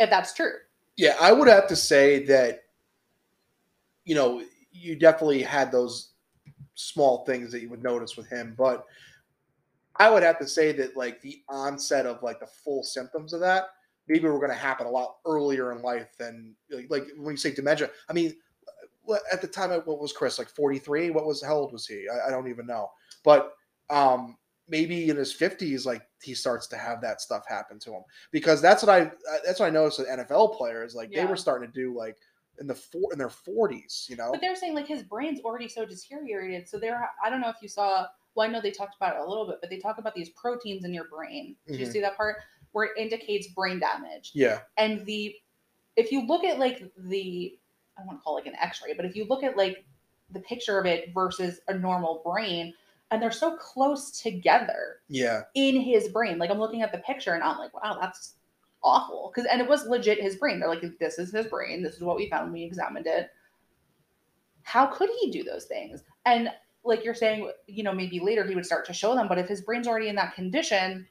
if that's true? Yeah, I would have to say that, you know, you definitely had those small things that you would notice with him, but I would have to say that like the onset of like the full symptoms of that maybe were going to happen a lot earlier in life than like, when you say dementia. I mean, at the time, what was Chris like forty three? What was how old was he? I, I don't even know, but um maybe in his 50s like he starts to have that stuff happen to him because that's what i uh, that's what i noticed with nfl players like they were starting to do like in the four in their 40s you know But they're saying like his brain's already so deteriorated. So there, I don't know if you saw. Well, I know they talked about it a little bit, but they talk about these proteins in your brain. Did you Mhm. see that part where it indicates brain damage? yeah And the, if you look at like the, I don't want to call it like an X-ray, but if you look at like the picture of it versus a normal brain, and they're so close together yeah in his brain. Like I'm looking at the picture and I'm like, wow, that's awful. Because and it was legit his brain. They're like, this is his brain. This is what we found when we examined it. How could he do those things? And like you're saying, you know, maybe later he would start to show them. But if his brain's already in that condition,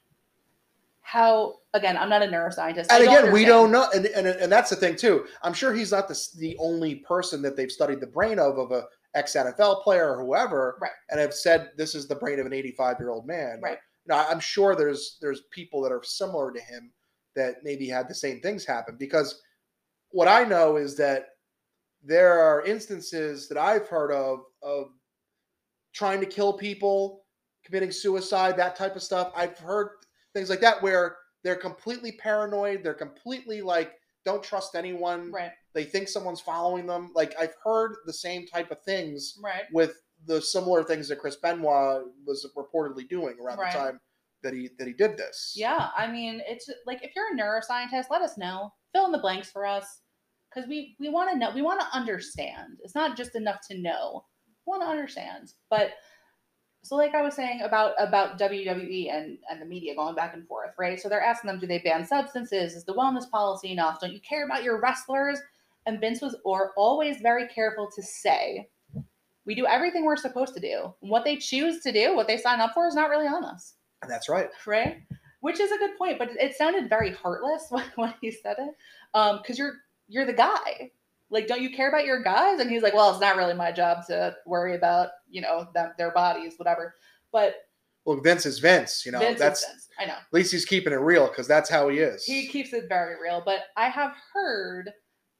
how? Again, I'm not a neuroscientist. And again we don't know and, and and that's the thing too i'm sure he's not the, the only person that they've studied the brain of of a ex nfl player or whoever Right. and have said this is the brain of an 85 year old man Right. you know, i'm sure there's there's people that are similar to him that maybe had the same things happen because what i know is that there are instances that i've heard of of trying to kill people committing suicide that type of stuff i've heard things like that where they're completely paranoid they're completely like don't trust anyone Right, they think someone's following them like i've heard the same type of things right. with the similar things that chris benoit was reportedly doing around Right. the time that he that he did this Yeah, I mean, it's like if you're a neuroscientist, let us know. Fill in the blanks for us, because we we want to know. We want to understand. It's not just enough to know. We want to understand. But so, like I was saying about about WWE and and the media going back and forth, right? So they're asking them, do they ban substances? Is the wellness policy enough? Don't you care about your wrestlers? And Vince was or always very careful to say, we do everything we're supposed to do. What they choose to do, what they sign up for, is not really on us that's right right? Which is a good point, but it sounded very heartless when, when he said it. Um, because you're you're the guy. Like, don't you care about your guys? And he's like, well, it's not really my job to worry about, you know, them, their bodies, whatever. But well vince is vince you know Vince that's Vince. I know. at least he's keeping it real because that's how he is He keeps it very real. But I have heard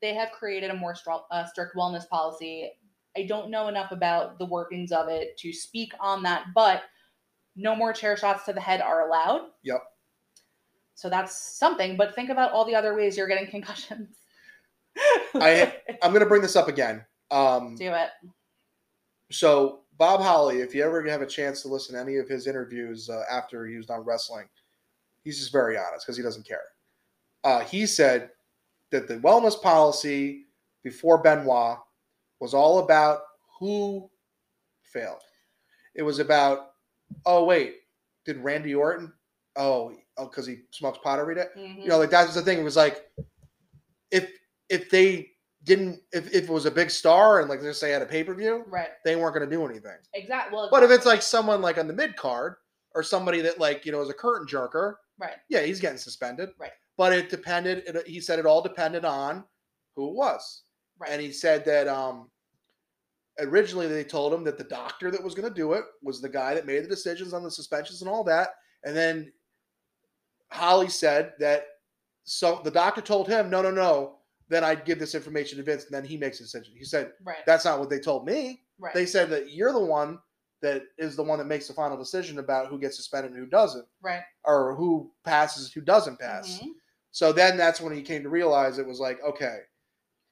they have created a more uh, strict wellness policy. I don't know enough about the workings of it to speak on that, but no more chair shots to the head are allowed. Yep. So that's something. But think about all the other ways you're getting concussions. I- i'm going to bring this up again um do it. so Bob Holly, if you ever have a chance to listen to any of his interviews uh, after he was done wrestling, he's just very honest because he doesn't care. Uh, he said that the wellness policy before Benoit was all about who failed. It was about, oh wait, did Randy Orton? Oh, because he smokes pot every day. Mhm. You know, like that's the thing. It was like if if they didn't, if, if it was a big star and like let's say had a pay per view, right. they weren't going to do anything. Exactly. Well, But if it's like someone like on the mid card or somebody that like you know is a curtain jerker, right, yeah, he's getting suspended. Right. But it depended. It, he said it all depended on who it was, right, and he said that um originally they told him that the doctor that was going to do it was the guy that made the decisions on the suspensions and all that, and then Holly said that so the doctor told him no, no, no. Then I'd give this information to Vince, and then he makes a decision. He said right, that's not what they told me right. they said that you're the one that is the one that makes the final decision about who gets suspended and who doesn't, right. or who passes, who doesn't pass. Mhm. So then that's when he came to realize it was like, okay,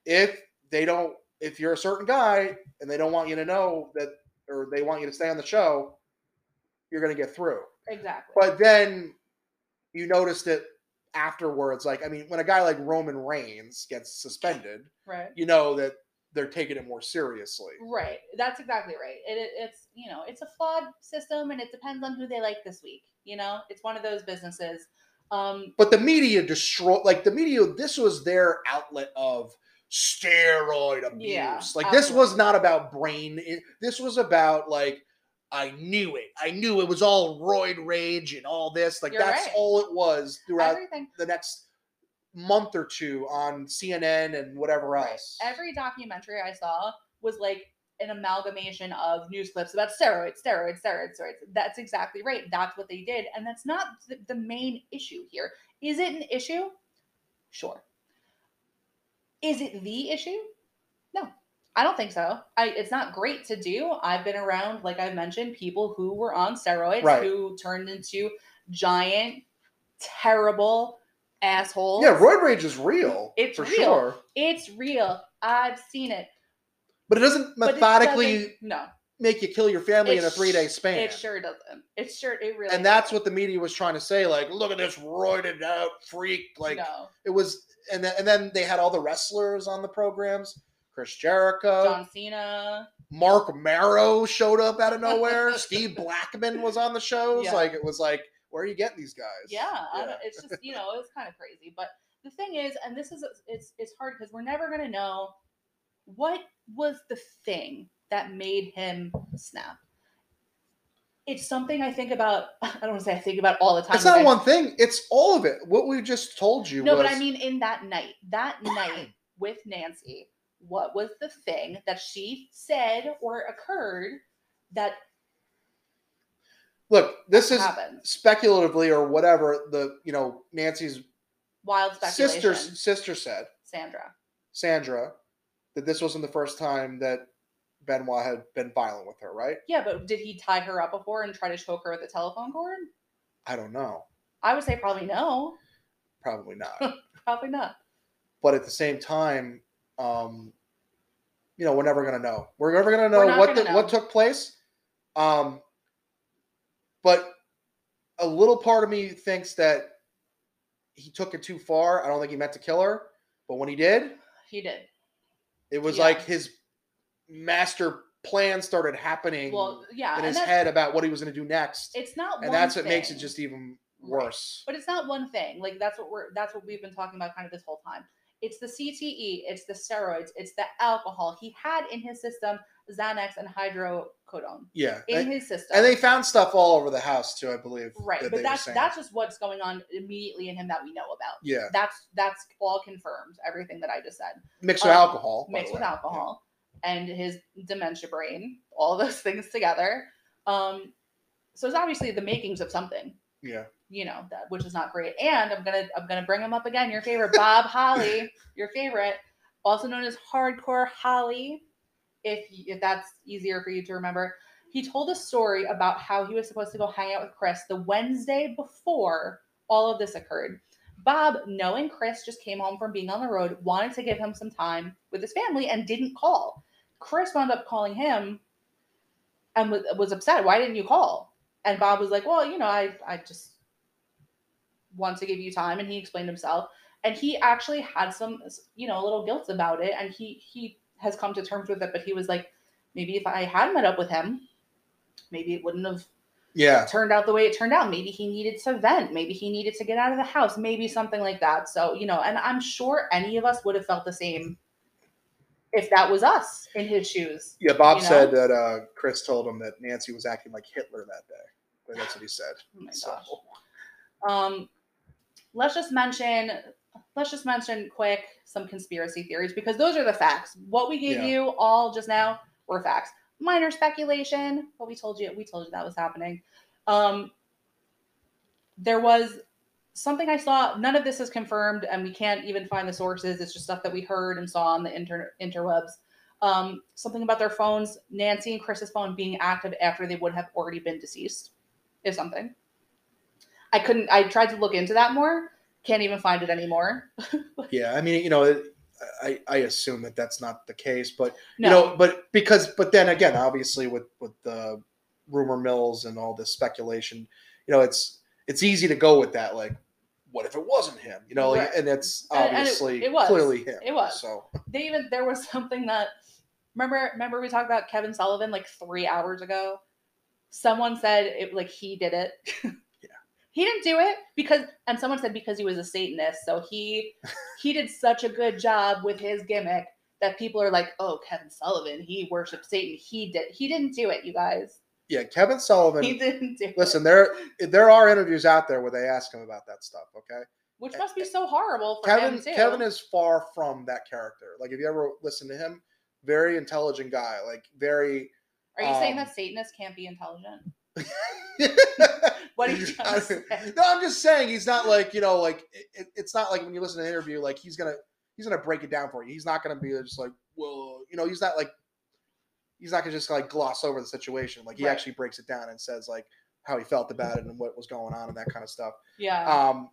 if they don't, if you're a certain guy and they don't want you to know that, or they want you to stay on the show, you're going to get through. Exactly. But then you noticed it afterwards. Like, I mean, when a guy like Roman Reigns gets suspended, right. you know that they're taking it more seriously. Right. That's exactly right. It, it- it's you know it's a flawed system, and it depends on who they like this week. You know, it's one of those businesses. Um, But the media destroyed, like the media. This was their outlet of steroid abuse. Yeah, like this was not about brain. It, this was about like I knew it. I knew it was all roid rage and all this. Like You're that's right. all it was throughout everything. the next month or two on CNN and whatever Right. else. Every documentary I saw was like an amalgamation of news clips about steroids, steroids, steroids, steroids. That's exactly right. That's what they did. And that's not the, the main issue here. Is it an issue? Sure. Is it the issue? No, I don't think so. I, it's not great to do. I've been around, like I mentioned, people who were on steroids Right. who turned into giant, terrible assholes. yeah, roid rage is real. It's for real. sure. It's real. I've seen it. But it doesn't But it methodically doesn't- no, make you kill your family It in a three day span. it sure doesn't. It sure it really. and that's what the media was trying to say. Like, look at this roided out freak. Like no. it was, and then and then they had all the wrestlers on the programs. Chris Jericho, John Cena. Marc Mero showed up out of nowhere. Steve Blackman was on the shows. Yeah. Like it was like, where are you getting these guys? Yeah, don't, it's just you know it's kind of crazy. But the thing is, and this is it's it's hard because we're never gonna know what was the thing that made him snap. It's something I think about. I don't want to say I think about all the time. It's not one thing. It's all of it. What we just told you No, was but I mean in that night, that night with Nancy, what was the thing that she said or occurred that look, this is happened? speculatively or whatever the you know Nancy's Wild sister sister said. Sandra. Sandra that this wasn't the first time that Benoit had been violent with her, right? Yeah, but did he tie her up before and try to choke her with a telephone cord? I don't know. I would say probably no. Probably not. Probably not. but at the same time, um, you know, we're never gonna know. We're never gonna know what gonna the, know. what took place. Um, but a little part of me thinks that he took it too far. I don't think he meant to kill her, but when he did, He did. It was Yeah. like his master plan started happening Well, yeah, in his head about what he was going to do next, it's not. and that's what makes it just even Right. worse. But it's not one thing. Like that's what we're that's what we've been talking about kind of this whole time. It's the CTE, it's the steroids, it's the alcohol. He had in his system Xanax and hydrocodone Yeah, in his system. and they found stuff all over the house too, I believe. right, that but that's that's just what's going on immediately in him that we know about. yeah, That's that's all confirmed. Everything that I just said mixed with um, alcohol. by mixed with alcohol and his dementia brain, all those things together. Um, so it's obviously the makings of something. Yeah. You know that which is not great. And i'm gonna i'm gonna bring him up again your favorite bob holly your favorite also known as hardcore holly if if that's easier for you to remember. He told a story about how he was supposed to go hang out with chris the wednesday before all of this occurred. Bob knowing chris just came home from being on the road wanted to give him some time with his family and didn't call. Chris wound up calling him and was, was upset why didn't you call? And Bob was like, "Well, you know, I I just want to give you time," and he explained himself. And he actually had some, you know, a little guilt about it, and he he has come to terms with it. But he was like, maybe if I had met up with him, maybe it wouldn't have Yeah, turned out the way it turned out. Maybe he needed to vent. Maybe he needed to get out of the house. Maybe something like that. So you know, and I'm sure any of us would have felt the same if that was us in his shoes. yeah. Bob You know? said that uh, Chris told him that Nancy was acting like Hitler that day. But that's what he said. Oh my So, gosh. Um, let's just mention, let's just mention quick some conspiracy theories because those are the facts. What we gave Yeah. you all just now were facts. Minor speculation, but we told you we told you that was happening. Um, there was something I saw. None of this is confirmed, and we can't even find the sources. It's just stuff that we heard and saw on the inter- interwebs. Um, something about their phones, Nancy and Chris's phone being active after they would have already been deceased, is something. I couldn't. I tried to look into that more. Can't even find it anymore. yeah, I mean, you know, I I assume that that's not the case, but No, you know, but because but then again, obviously with with the rumor mills and all this speculation, you know, it's it's easy to go with that. Like, what if it wasn't him? You know, like, Right. and it's And- and it- obviously it was. clearly him. It was. So they even there was something that remember remember we talked about Kevin Sullivan like three hours ago. Someone said it like he did it. He didn't do it because and someone said because he was a Satanist. So he he did such a good job with his gimmick that people are like, oh Kevin Sullivan, he worships Satan. He did he didn't do it, you guys. yeah, Kevin Sullivan. He didn't do it. Listen, it. there there are interviews out there where they ask him about that stuff. Okay, Which must be so horrible for Kevin. Kevin is far from that character. Like if you ever listen to him, very intelligent guy. Like very. Are you saying um, that Satanists can't be intelligent? What are you trying to say? no, I'm just saying he's not like you know like it, it's not like when you listen to an interview like he's gonna he's gonna break it down for you. He's not gonna be just like well you know he's not like he's not gonna just like gloss over the situation. Like he Right. actually breaks it down and says like how he felt about it and what was going on and that kind of stuff. Yeah. Um,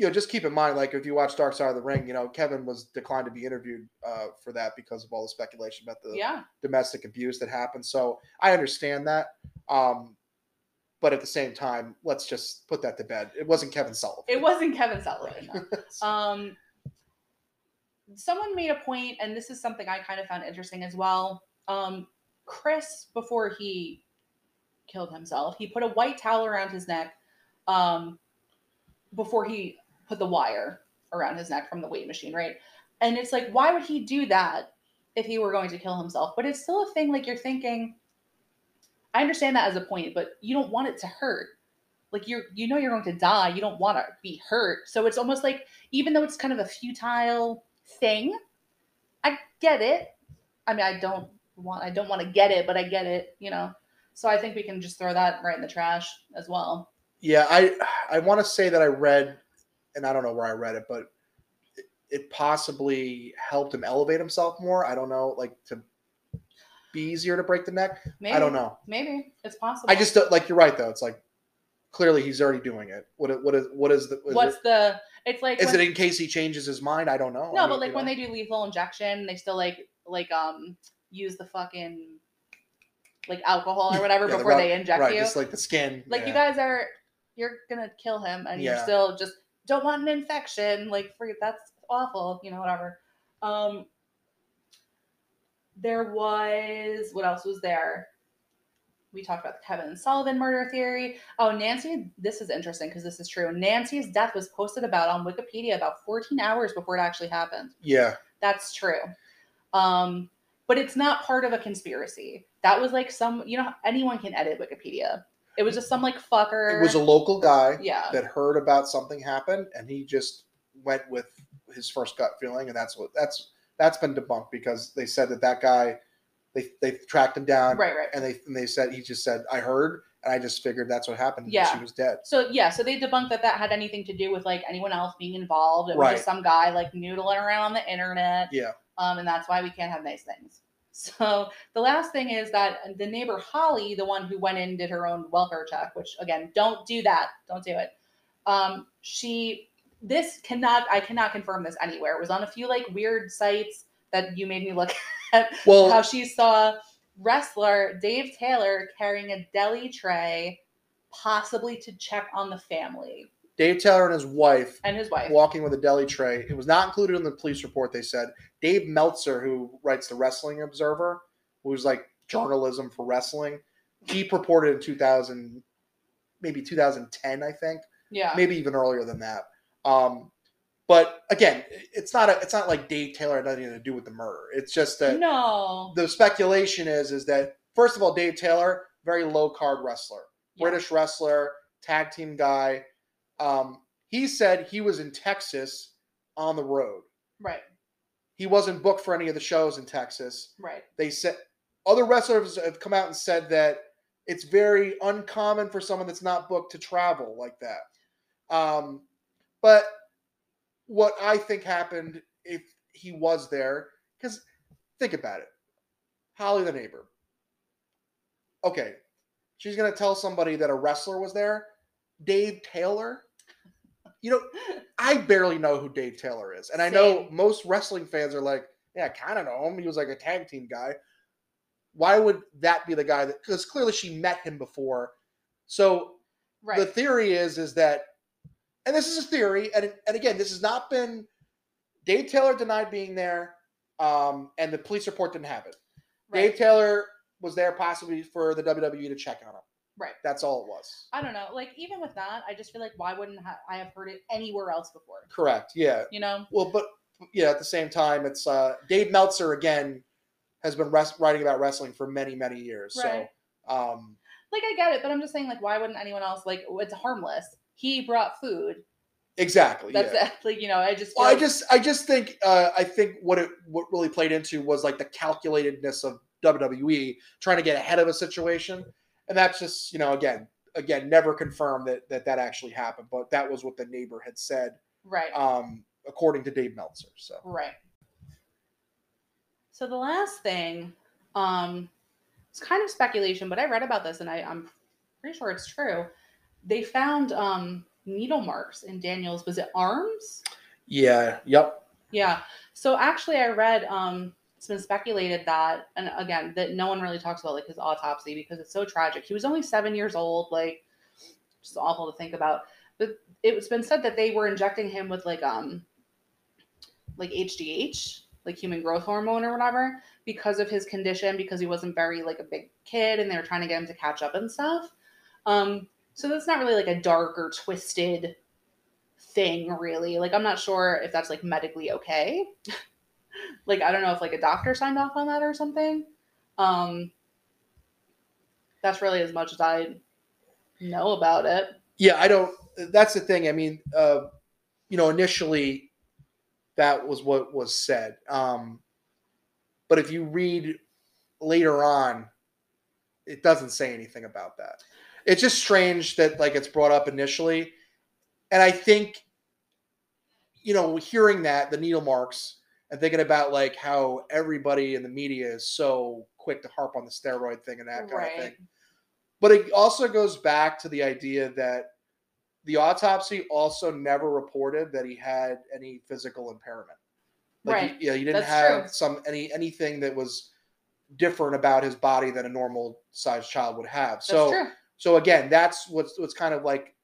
you know, just keep in mind, like if you watch Dark Side of the Ring, you know Kevin was declined to be interviewed uh, for that because of all the speculation about the yeah. domestic abuse that happened. So I understand that. Um, but at the same time, let's just put that to bed. It wasn't Kevin Sullivan. It wasn't Kevin Sullivan. no. Um, someone made a point, and this is something I kind of found interesting as well. Um, Chris, before he killed himself, he put a white towel around his neck um, before he put the wire around his neck from the weight machine, right? And it's like, why would he do that if he were going to kill himself? But it's still a thing, like you're thinking, I understand that as a point, but you don't want it to hurt. Like you're you know you're going to die. You don't want to be hurt. So it's almost like even though it's kind of a futile thing i get it. I mean i don't want i don't want to get it but i get it you know? So i think we can just throw that right in the trash as well. Yeah, I I want to say that I read, and I don't know where I read it, but it, it possibly helped him elevate himself more. I don't know, like to be easier to break the neck. maybe I don't know. maybe it's possible I just don't like you're right though. It's like clearly he's already doing it. What what is what is the is what's it, the it's like is when- it in case he changes his mind? I don't know. no I but like when know. they do lethal injection they still like like um use the fucking like alcohol or whatever Yeah, the before rub- they inject right, you just like the skin. like you guys are you're gonna kill him and you're still just don't want an infection like for that's awful you know whatever um there was what else was there we talked about the kevin sullivan murder theory oh nancy this is interesting because this is true nancy's death was posted about on wikipedia about 14 hours before it actually happened Yeah, that's true. Um, but it's not part of a conspiracy. That was like some, you know, anyone can edit Wikipedia. It was just some like fucker. it was a local guy yeah, that heard about something happened, and he just went with his first gut feeling, and that's what that's that's been debunked because they said that that guy they they tracked him down, right, right. and they and they said he just said I heard, and I just figured that's what happened. Yeah. she was dead. So yeah, so they debunked that that had anything to do with like anyone else being involved. It was Right. just some guy like noodling around on the internet. Yeah. Um, and that's why we can't have nice things. So the last thing is that the neighbor Holly, the one who went in did her own welfare check, which again, don't do that. Don't do it. Um, she this cannot I cannot confirm this anywhere. It was on a few like weird sites that you made me look at Well, how she saw wrestler Dave Taylor carrying a deli tray, possibly to check on the family Dave Taylor and his wife and his wife. walking with a deli tray. It was not included in the police report. They said Dave Meltzer, who writes the Wrestling Observer, who's like journalism for wrestling, he purported in 2000, maybe 2010, I think, Yeah. maybe even earlier than that. Um, but again, it's not a, it's not like Dave Taylor had nothing to do with the murder. It's just that no. the speculation is is that first of all, Dave Taylor, very low card wrestler, Yeah. British wrestler, tag team guy. Um, he said he was in Texas on the road. Right. He wasn't booked for any of the shows in Texas. Right. They said other wrestlers have come out and said that it's very uncommon for someone that's not booked to travel like that. Um, but what I think happened if he was there, because think about it, Holly the neighbor. Okay, she's gonna tell somebody that a wrestler was there. Dave Taylor. You know, I barely know who Dave Taylor is, and I know most wrestling fans are like, "Yeah, I kind of know him. He was like a tag team guy." Why would that be the guy that? Because clearly she met him before. So Right. the theory is is that and this is a theory, and and again, this has not been. Dave Taylor denied being there, um, and the police report didn't have it. Dave Taylor was there possibly for the WWE to check on him. Right. That's all it was. I don't know. Like even with that, I just feel like why wouldn't ha- I have heard it anywhere else before? Correct. Yeah. You know? Well, but yeah, at the same time, it's uh, Dave Meltzer again has been res- writing about wrestling for many, many years. Right. So, um, Like I get it, but I'm just saying like why wouldn't anyone else like it's harmless. He brought food. exactly. That's yeah. it. Like, you know, I just Well, I just, I just think, uh, I think what it what really played into was like the calculatedness of WWE trying to get ahead of a situation, and that's just, you know, again, again, never confirmed that that that actually happened, but that was what the neighbor had said, right. um, according to Dave Meltzer. So, Right. So the last thing, um, it's kind of speculation, but I read about this and I, I'm pretty sure it's true. They found um needle marks in Daniel's was it arms? yeah, yep, Yeah. So actually I read um it's been speculated that and again that no one really talks about like his autopsy because it's so tragic. He was only seven years old, like just awful to think about. But it's been said that they were injecting him with like um like HGH, like human growth hormone or whatever, because of his condition, because he wasn't very like a big kid and they were trying to get him to catch up and stuff. Um, so that's not really like a dark or twisted thing, really. Like I'm not sure if that's like medically okay. Like I don't know if like a doctor signed off on that or something. Um that's really as much as I know about it. yeah. I don't. That's the thing. I mean, uh, you know, initially that was what was said. Um, but if you read later on, it doesn't say anything about that. It's just strange that like it's brought up initially, and I think, you know, hearing that the needle marks and thinking about like how everybody in the media is so quick to harp on the steroid thing and that kind Right. of thing. But it also goes back to the idea that the autopsy also never reported that he had any physical impairment. Like, Right. He, yeah, he didn't That's have true. some any anything that was different about his body than a normal sized child would have. So so again, that's what's what's kind of like,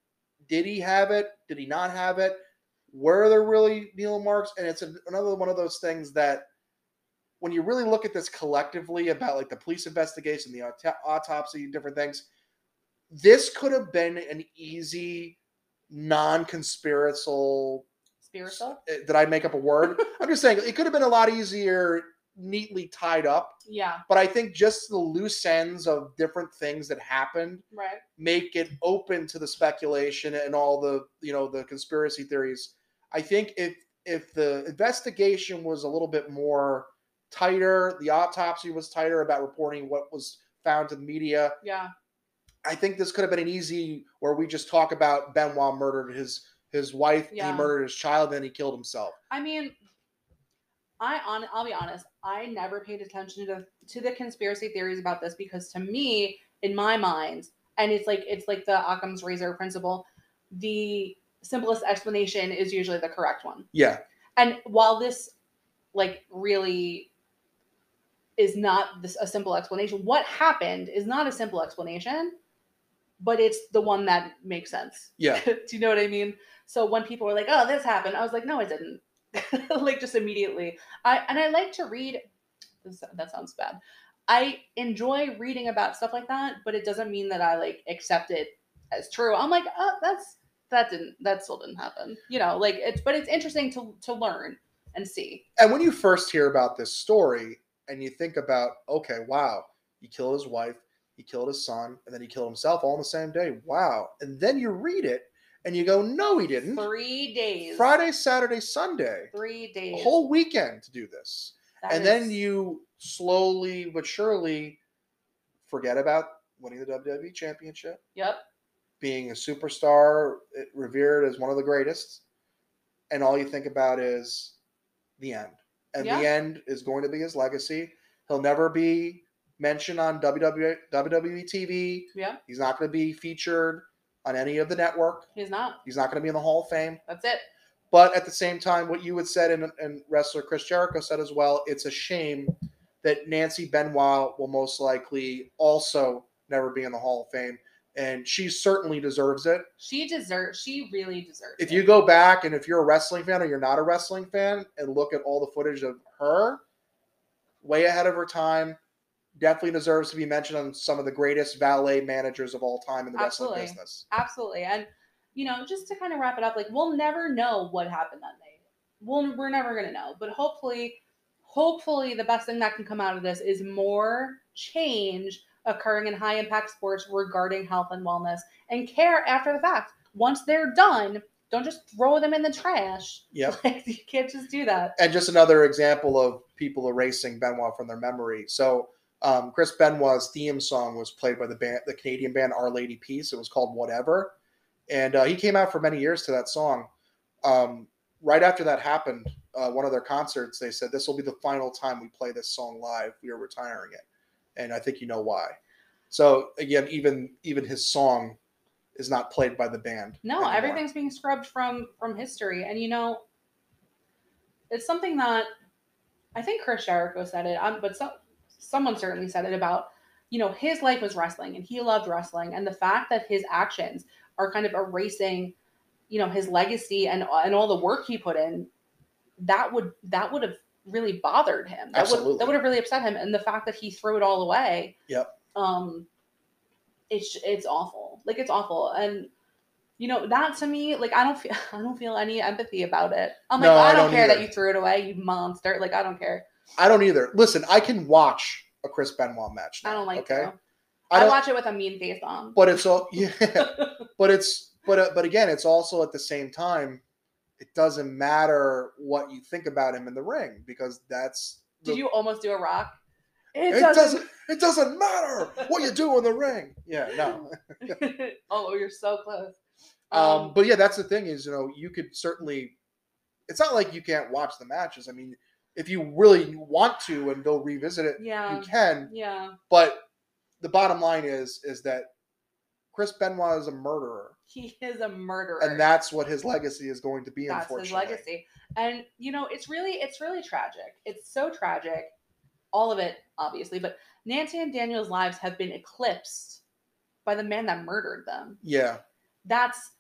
did he have it? Did he not have it? Were there really needle marks? And it's another one of those things that when you really look at this collectively about like the police investigation, the auto- autopsy, different things, this could have been an easy non-conspiratorial. Spiritual? eh, Did I make up a word? I'm just saying it could have been a lot easier, neatly tied up. Yeah. But I think just the loose ends of different things that happened Right. make it open to the speculation and all the you know the conspiracy theories. I think if if the investigation was a little bit more tighter, the autopsy was tighter about reporting what was found to the media. Yeah. I think this could have been an easy where we just talk about Benoit murdered his his wife, Yeah. he murdered his child, then he killed himself. I mean, I on I'll be honest, I never paid attention to the, to the conspiracy theories about this because to me, in my mind, and it's like it's like the Occam's razor principle, the simplest explanation is usually the correct one. Yeah, And while this like really is not this a simple explanation, what happened is not a simple explanation, but it's the one that makes sense. yeah, Do you know what I mean? So when people were like, "Oh, this happened," I was like, "No, it didn't." like just immediately. I and I like to read. That sounds bad. I enjoy reading about stuff like that, but it doesn't mean that I like accept it as true. I'm like, "Oh, that's that didn't that still didn't happen." You know, like it's but it's interesting to to learn and see. and when you first hear about this story and you think about, okay, wow, he killed his wife, he killed his son, and then he killed himself all in the same day. Wow. And then you read it and you go, no, he didn't. Three days. Friday, Saturday, Sunday, Three days. a whole weekend to do this. That and then you slowly but surely forget about winning the WWE championship, Yep. Being a superstar, revered as one of the greatest, and all you think about is the end. And Yeah. the end is going to be his legacy. He'll never be mentioned on WWE, WWE TV. Yeah. He's not going to be featured on any of the network. He's not. He's not going to be in the Hall of Fame. That's it. But at the same time, what you had said and, and wrestler Chris Jericho said as well, it's a shame that Nancy Benoit will most likely also never be in the Hall of Fame. And she certainly deserves it. She deserves. She really deserves. It. If it. you go back and if you're a wrestling fan or you're not a wrestling fan and look at all the footage of her, way ahead of her time, definitely deserves to be mentioned on some of the greatest valet managers of all time in the Absolutely. wrestling business. absolutely, and you know, just to kind of wrap it up, like we'll never know what happened that night. We'll we're never gonna know, but hopefully, hopefully, the best thing that can come out of this is more change occurring in high impact sports regarding health and wellness and care after the fact. Once they're done, don't just throw them in the trash. Yep. Like you can't just do that. and just another example of people erasing Benoit from their memory. So um, Chris Benoit's theme song was played by the band, the Canadian band Our Lady Peace. It was called Whatever, and uh, he came out for many years to that song. Um, right after that happened, uh, one of their concerts, they said this will be the final time we play this song live. We are retiring it, and I think you know why. So again, even even his song is not played by the band. No, anymore. everything's being scrubbed from from history, and you know, it's something that I think Chris Jericho said it, um, but some someone certainly said it about you know his life was wrestling, and he loved wrestling, and the fact that his actions are kind of erasing, you know, his legacy and and all the work he put in, that would that would have really bothered him. That Absolutely. would that would have really upset him, and the fact that he threw it all away. Yep. Um, it's it's awful. Like it's awful, and you know that to me, like I don't feel I don't feel any empathy about it. I'm like I I don't, don't care that you threw it away, you monster. Like I don't care. I don't either. Listen, I can watch a Chris Benoit match. I don't like okay. to. I I, don't, watch it with a mean face on. but it's all yeah. but it's but uh, but again, it's also at the same time, it doesn't matter what you think about him in the ring because that's the- Did you almost do a rock? It doesn't. It doesn't matter what you do in the ring. Yeah, no. oh, you're so close. Um, but yeah, that's the thing is, you know, you could certainly. It's not like you can't watch the matches. I mean, if you really want to and go revisit it, yeah, you can. yeah, But the bottom line is, is that Chris Benoit is a murderer, he is a murderer, and that's what his legacy is going to be. that's his legacy. And you know, it's really, it's really tragic. It's so tragic. All of it, obviously, but Nancy and Daniel's lives have been eclipsed by the man that murdered them. Yeah, That's,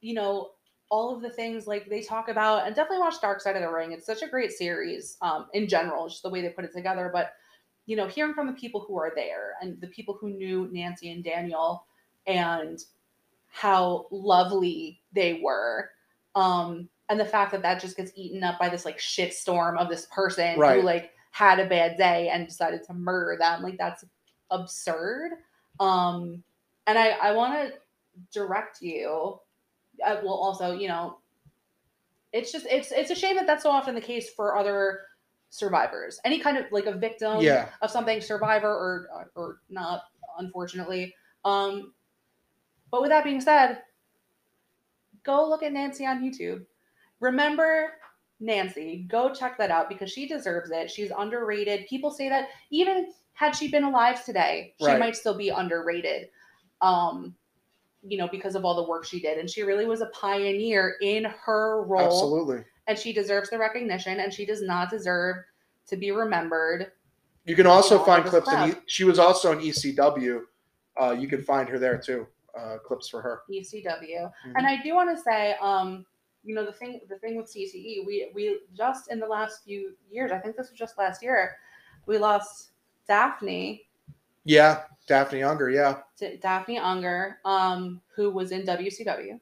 you know, all of the things like they talk about, and definitely watch Dark Side of the Ring. It's such a great series, um, in general, just the way they put it together. But you know, hearing from the people who are there and the people who knew Nancy and Daniel and how lovely they were. Um, and the fact that that just gets eaten up by this like shit storm of this person Right. who like had a bad day and decided to murder them. Like that's absurd. Um, and I, I want to direct you. Uh, well, also, you know, it's just it's it's a shame that that's so often the case for other survivors. Any kind of like a victim yeah, of something, survivor or or not, unfortunately. Um, but with that being said, go look at Nancy on YouTube. Remember Nancy. Go check that out because she deserves it. She's underrated. People say that even had she been alive today, she Right. might still be underrated. Um, you know, because of all the work she did. And she really was a pioneer in her role absolutely. and she deserves the recognition and she does not deserve to be remembered You can also find clips. In e- she was also in ECW. Uh, you can find her there too. Uh, clips for her. ECW. Mhm. And I do want to say, um, you know, the thing the thing with CTE, we we just in the last few years, I think this was just last year, we lost Daffney, Yeah, Daffney Unger. Yeah, Daffney Unger, um, who was in WCW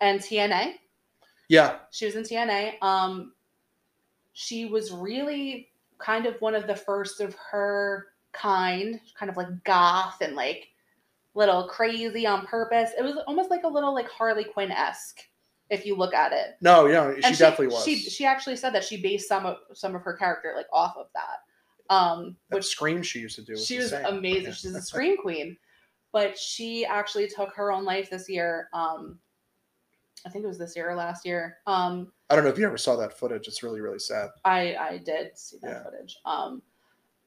and TNA. yeah, She was in TNA. Um, she was really kind of one of the first of her kind, kind of like goth and like little crazy on purpose. It was almost like a little like Harley Quinn esque, if you look at it. no, yeah, she, And definitely was. She she actually said that she based some of some of her character like off of that. Um, that which scream she used to do. Was she was insane. amazing. Yeah. She's a scream queen. But she actually took her own life this year. Um, I think it was this year or last year. Um, I don't know if you ever saw that footage. It's really, really sad. I I did see that Yeah. footage. Um,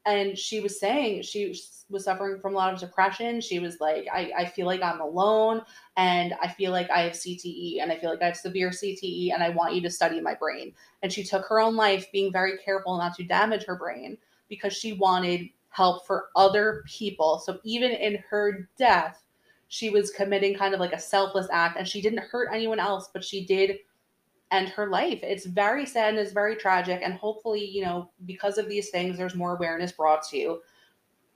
and she was saying she was suffering from a lot of depression. She was like, I, I feel like I'm alone and I feel like I have CTE and I feel like I have severe CTE and I want you to study my brain. And she took her own life being very careful not to damage her brain because she wanted help for other people. So even in her death, she was committing kind of like a selfless act and she didn't hurt anyone else, but she did end her life. It's very sad and it's very tragic. And hopefully, you know, because of these things, there's more awareness brought to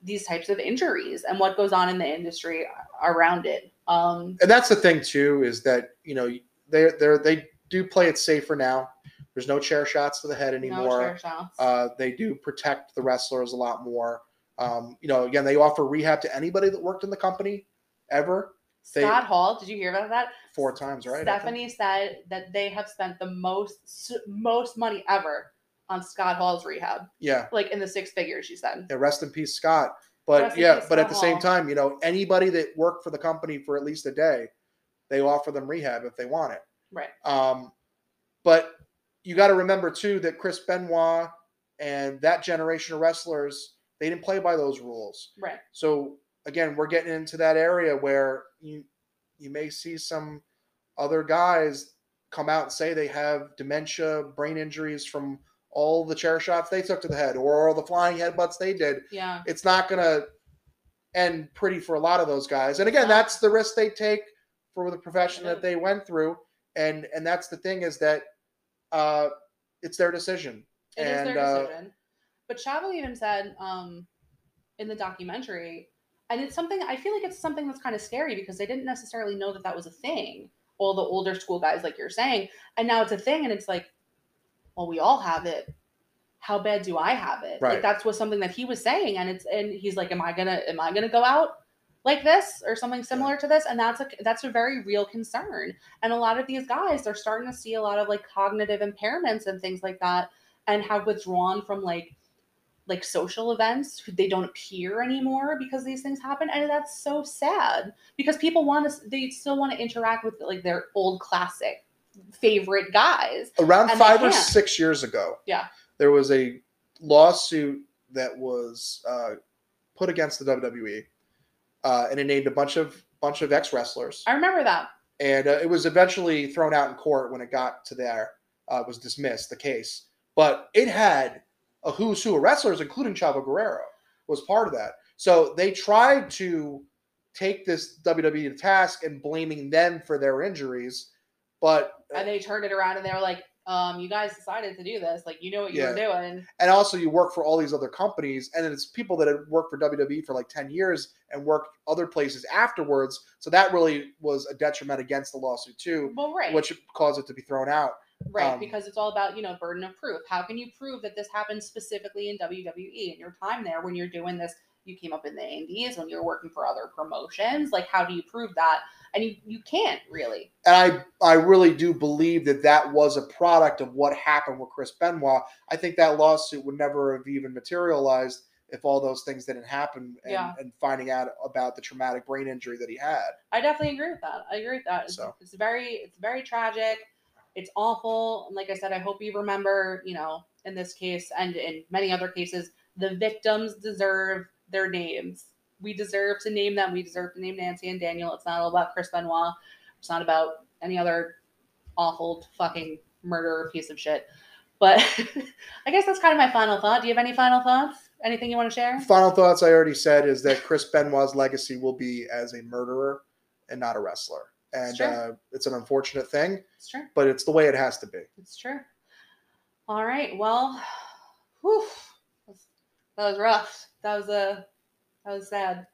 these types of injuries and what goes on in the industry around it. Um, and that's the thing too is that you know they they they do play it safer now. There's no chair shots to the head no anymore. shots. Uh, they do protect the wrestlers a lot more. Um, you know, again, they offer rehab to anybody that worked in the company ever they- Scott Hall, did you hear about that? four times, right? Stephanie said that they have spent the most most money ever on Scott Hall's rehab, Yeah, like in the six figures. She said. yeah. Rest in peace, Scott. But Rest yeah, peace, but at Scott the same time, you know, anybody that worked for the company for at least a day, they offer them rehab if they want it. Right. Um, but you got to remember too that Chris Benoit and that generation of wrestlers, they didn't play by those rules. Right. So again, we're getting into that area where you you may see some other guys come out and say they have dementia, brain injuries from all the chair shots they took to the head or all the flying headbutts they did. Yeah. It's not going to end pretty for a lot of those guys. And again, that's the risk they take for the profession that they went through. And and that's the thing is that uh, it's their decision. It is and their uh, decision. But Chavo even said um, in the documentary, and it's something I feel like it's something that's kind of scary because they didn't necessarily know that that was a thing. All the older school guys, like you're saying, and now it's a thing, and it's like, well, we all have it. How bad do I have it? Right. Like that's was something that he was saying, and it's and he's like, am I gonna am I gonna go out like this or something similar to this? And that's a that's a very real concern. And a lot of these guys, they're starting to see a lot of like cognitive impairments and things like that and have withdrawn from like like social events they don't appear anymore because these things happen and that's so sad because people want to they still want to interact with like their old classic favorite guys around five or six years ago, Yeah. there was a lawsuit that was uh, put against the WWE, uh, and it named a bunch of bunch of ex wrestlers, i remember that and uh, it was eventually thrown out in court when it got to there. Uh, was dismissed the case, but it had a who's who of wrestlers, including Chavo Guerrero, was part of that. So they tried to take this WWE to task and blaming them for their injuries, but and they turned it around and they were like um you guys decided to do this. Like you know what you were doing. And also you work for all these other companies and it's people that had worked for WWE for like 10 years and worked other places afterwards. So that really was a detriment against the lawsuit too well right. which caused it to be thrown out right um, because it's all about you know burden of proof. How can you prove that this happened specifically in wwe in your time there when you're doing this? You came up in the indies when you're working for other promotions like how do you prove that? And you you can't really. And I I really do believe that that was a product of what happened with Chris Benoit. I think that lawsuit would never have even materialized if all those things didn't happen and, Yeah. and finding out about the traumatic brain injury that he had. I definitely agree with that. I agree with that. It's, So. it's very it's very tragic it's awful. And like i said i hope you remember you know in this case and in many other cases the victims deserve their names. We deserve to name them. We deserve to name nancy and daniel. It's not all about chris benoit. It's not about any other awful fucking murderer piece of shit. But i guess that's kind of my final thought. Do you have any final thoughts? Anything you want to share? Final thoughts I already said is that Chris Benoit's legacy will be as a murderer and not a wrestler. And Sure. uh, it's an unfortunate thing, it's true but it's the way it has to be. It's true. All right. Well, whew, that was rough. That was a that was sad.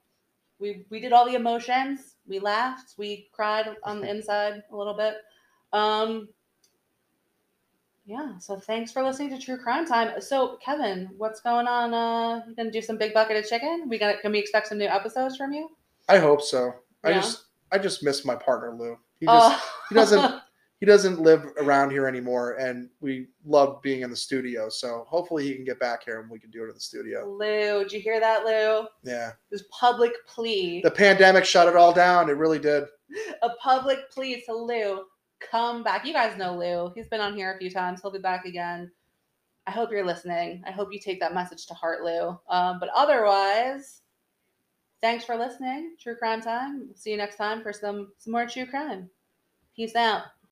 We we did all the emotions. We laughed. We cried on the inside a little bit. Um. Yeah. So thanks for listening to True Crime Time. So Kevin, what's going on? Uh, you gonna do some big bucket of chicken? We gonna can we expect some new episodes from you? I hope so. I just I just miss my partner Lou. He just oh, he doesn't- he doesn't live around here anymore, and we love being in the studio. So hopefully he can get back here and we can do it in the studio. Lou, did you hear that, Lou? Yeah, This public plea. the pandemic shut it all down. It really did. a public plea to Lou, come back. You guys know Lou. He's been on here a few times. He'll be back again. I hope you're listening. I hope you take that message to heart, Lou. Um, but otherwise, thanks for listening. True Crime Time. See you next time for some some more true crime. Peace out.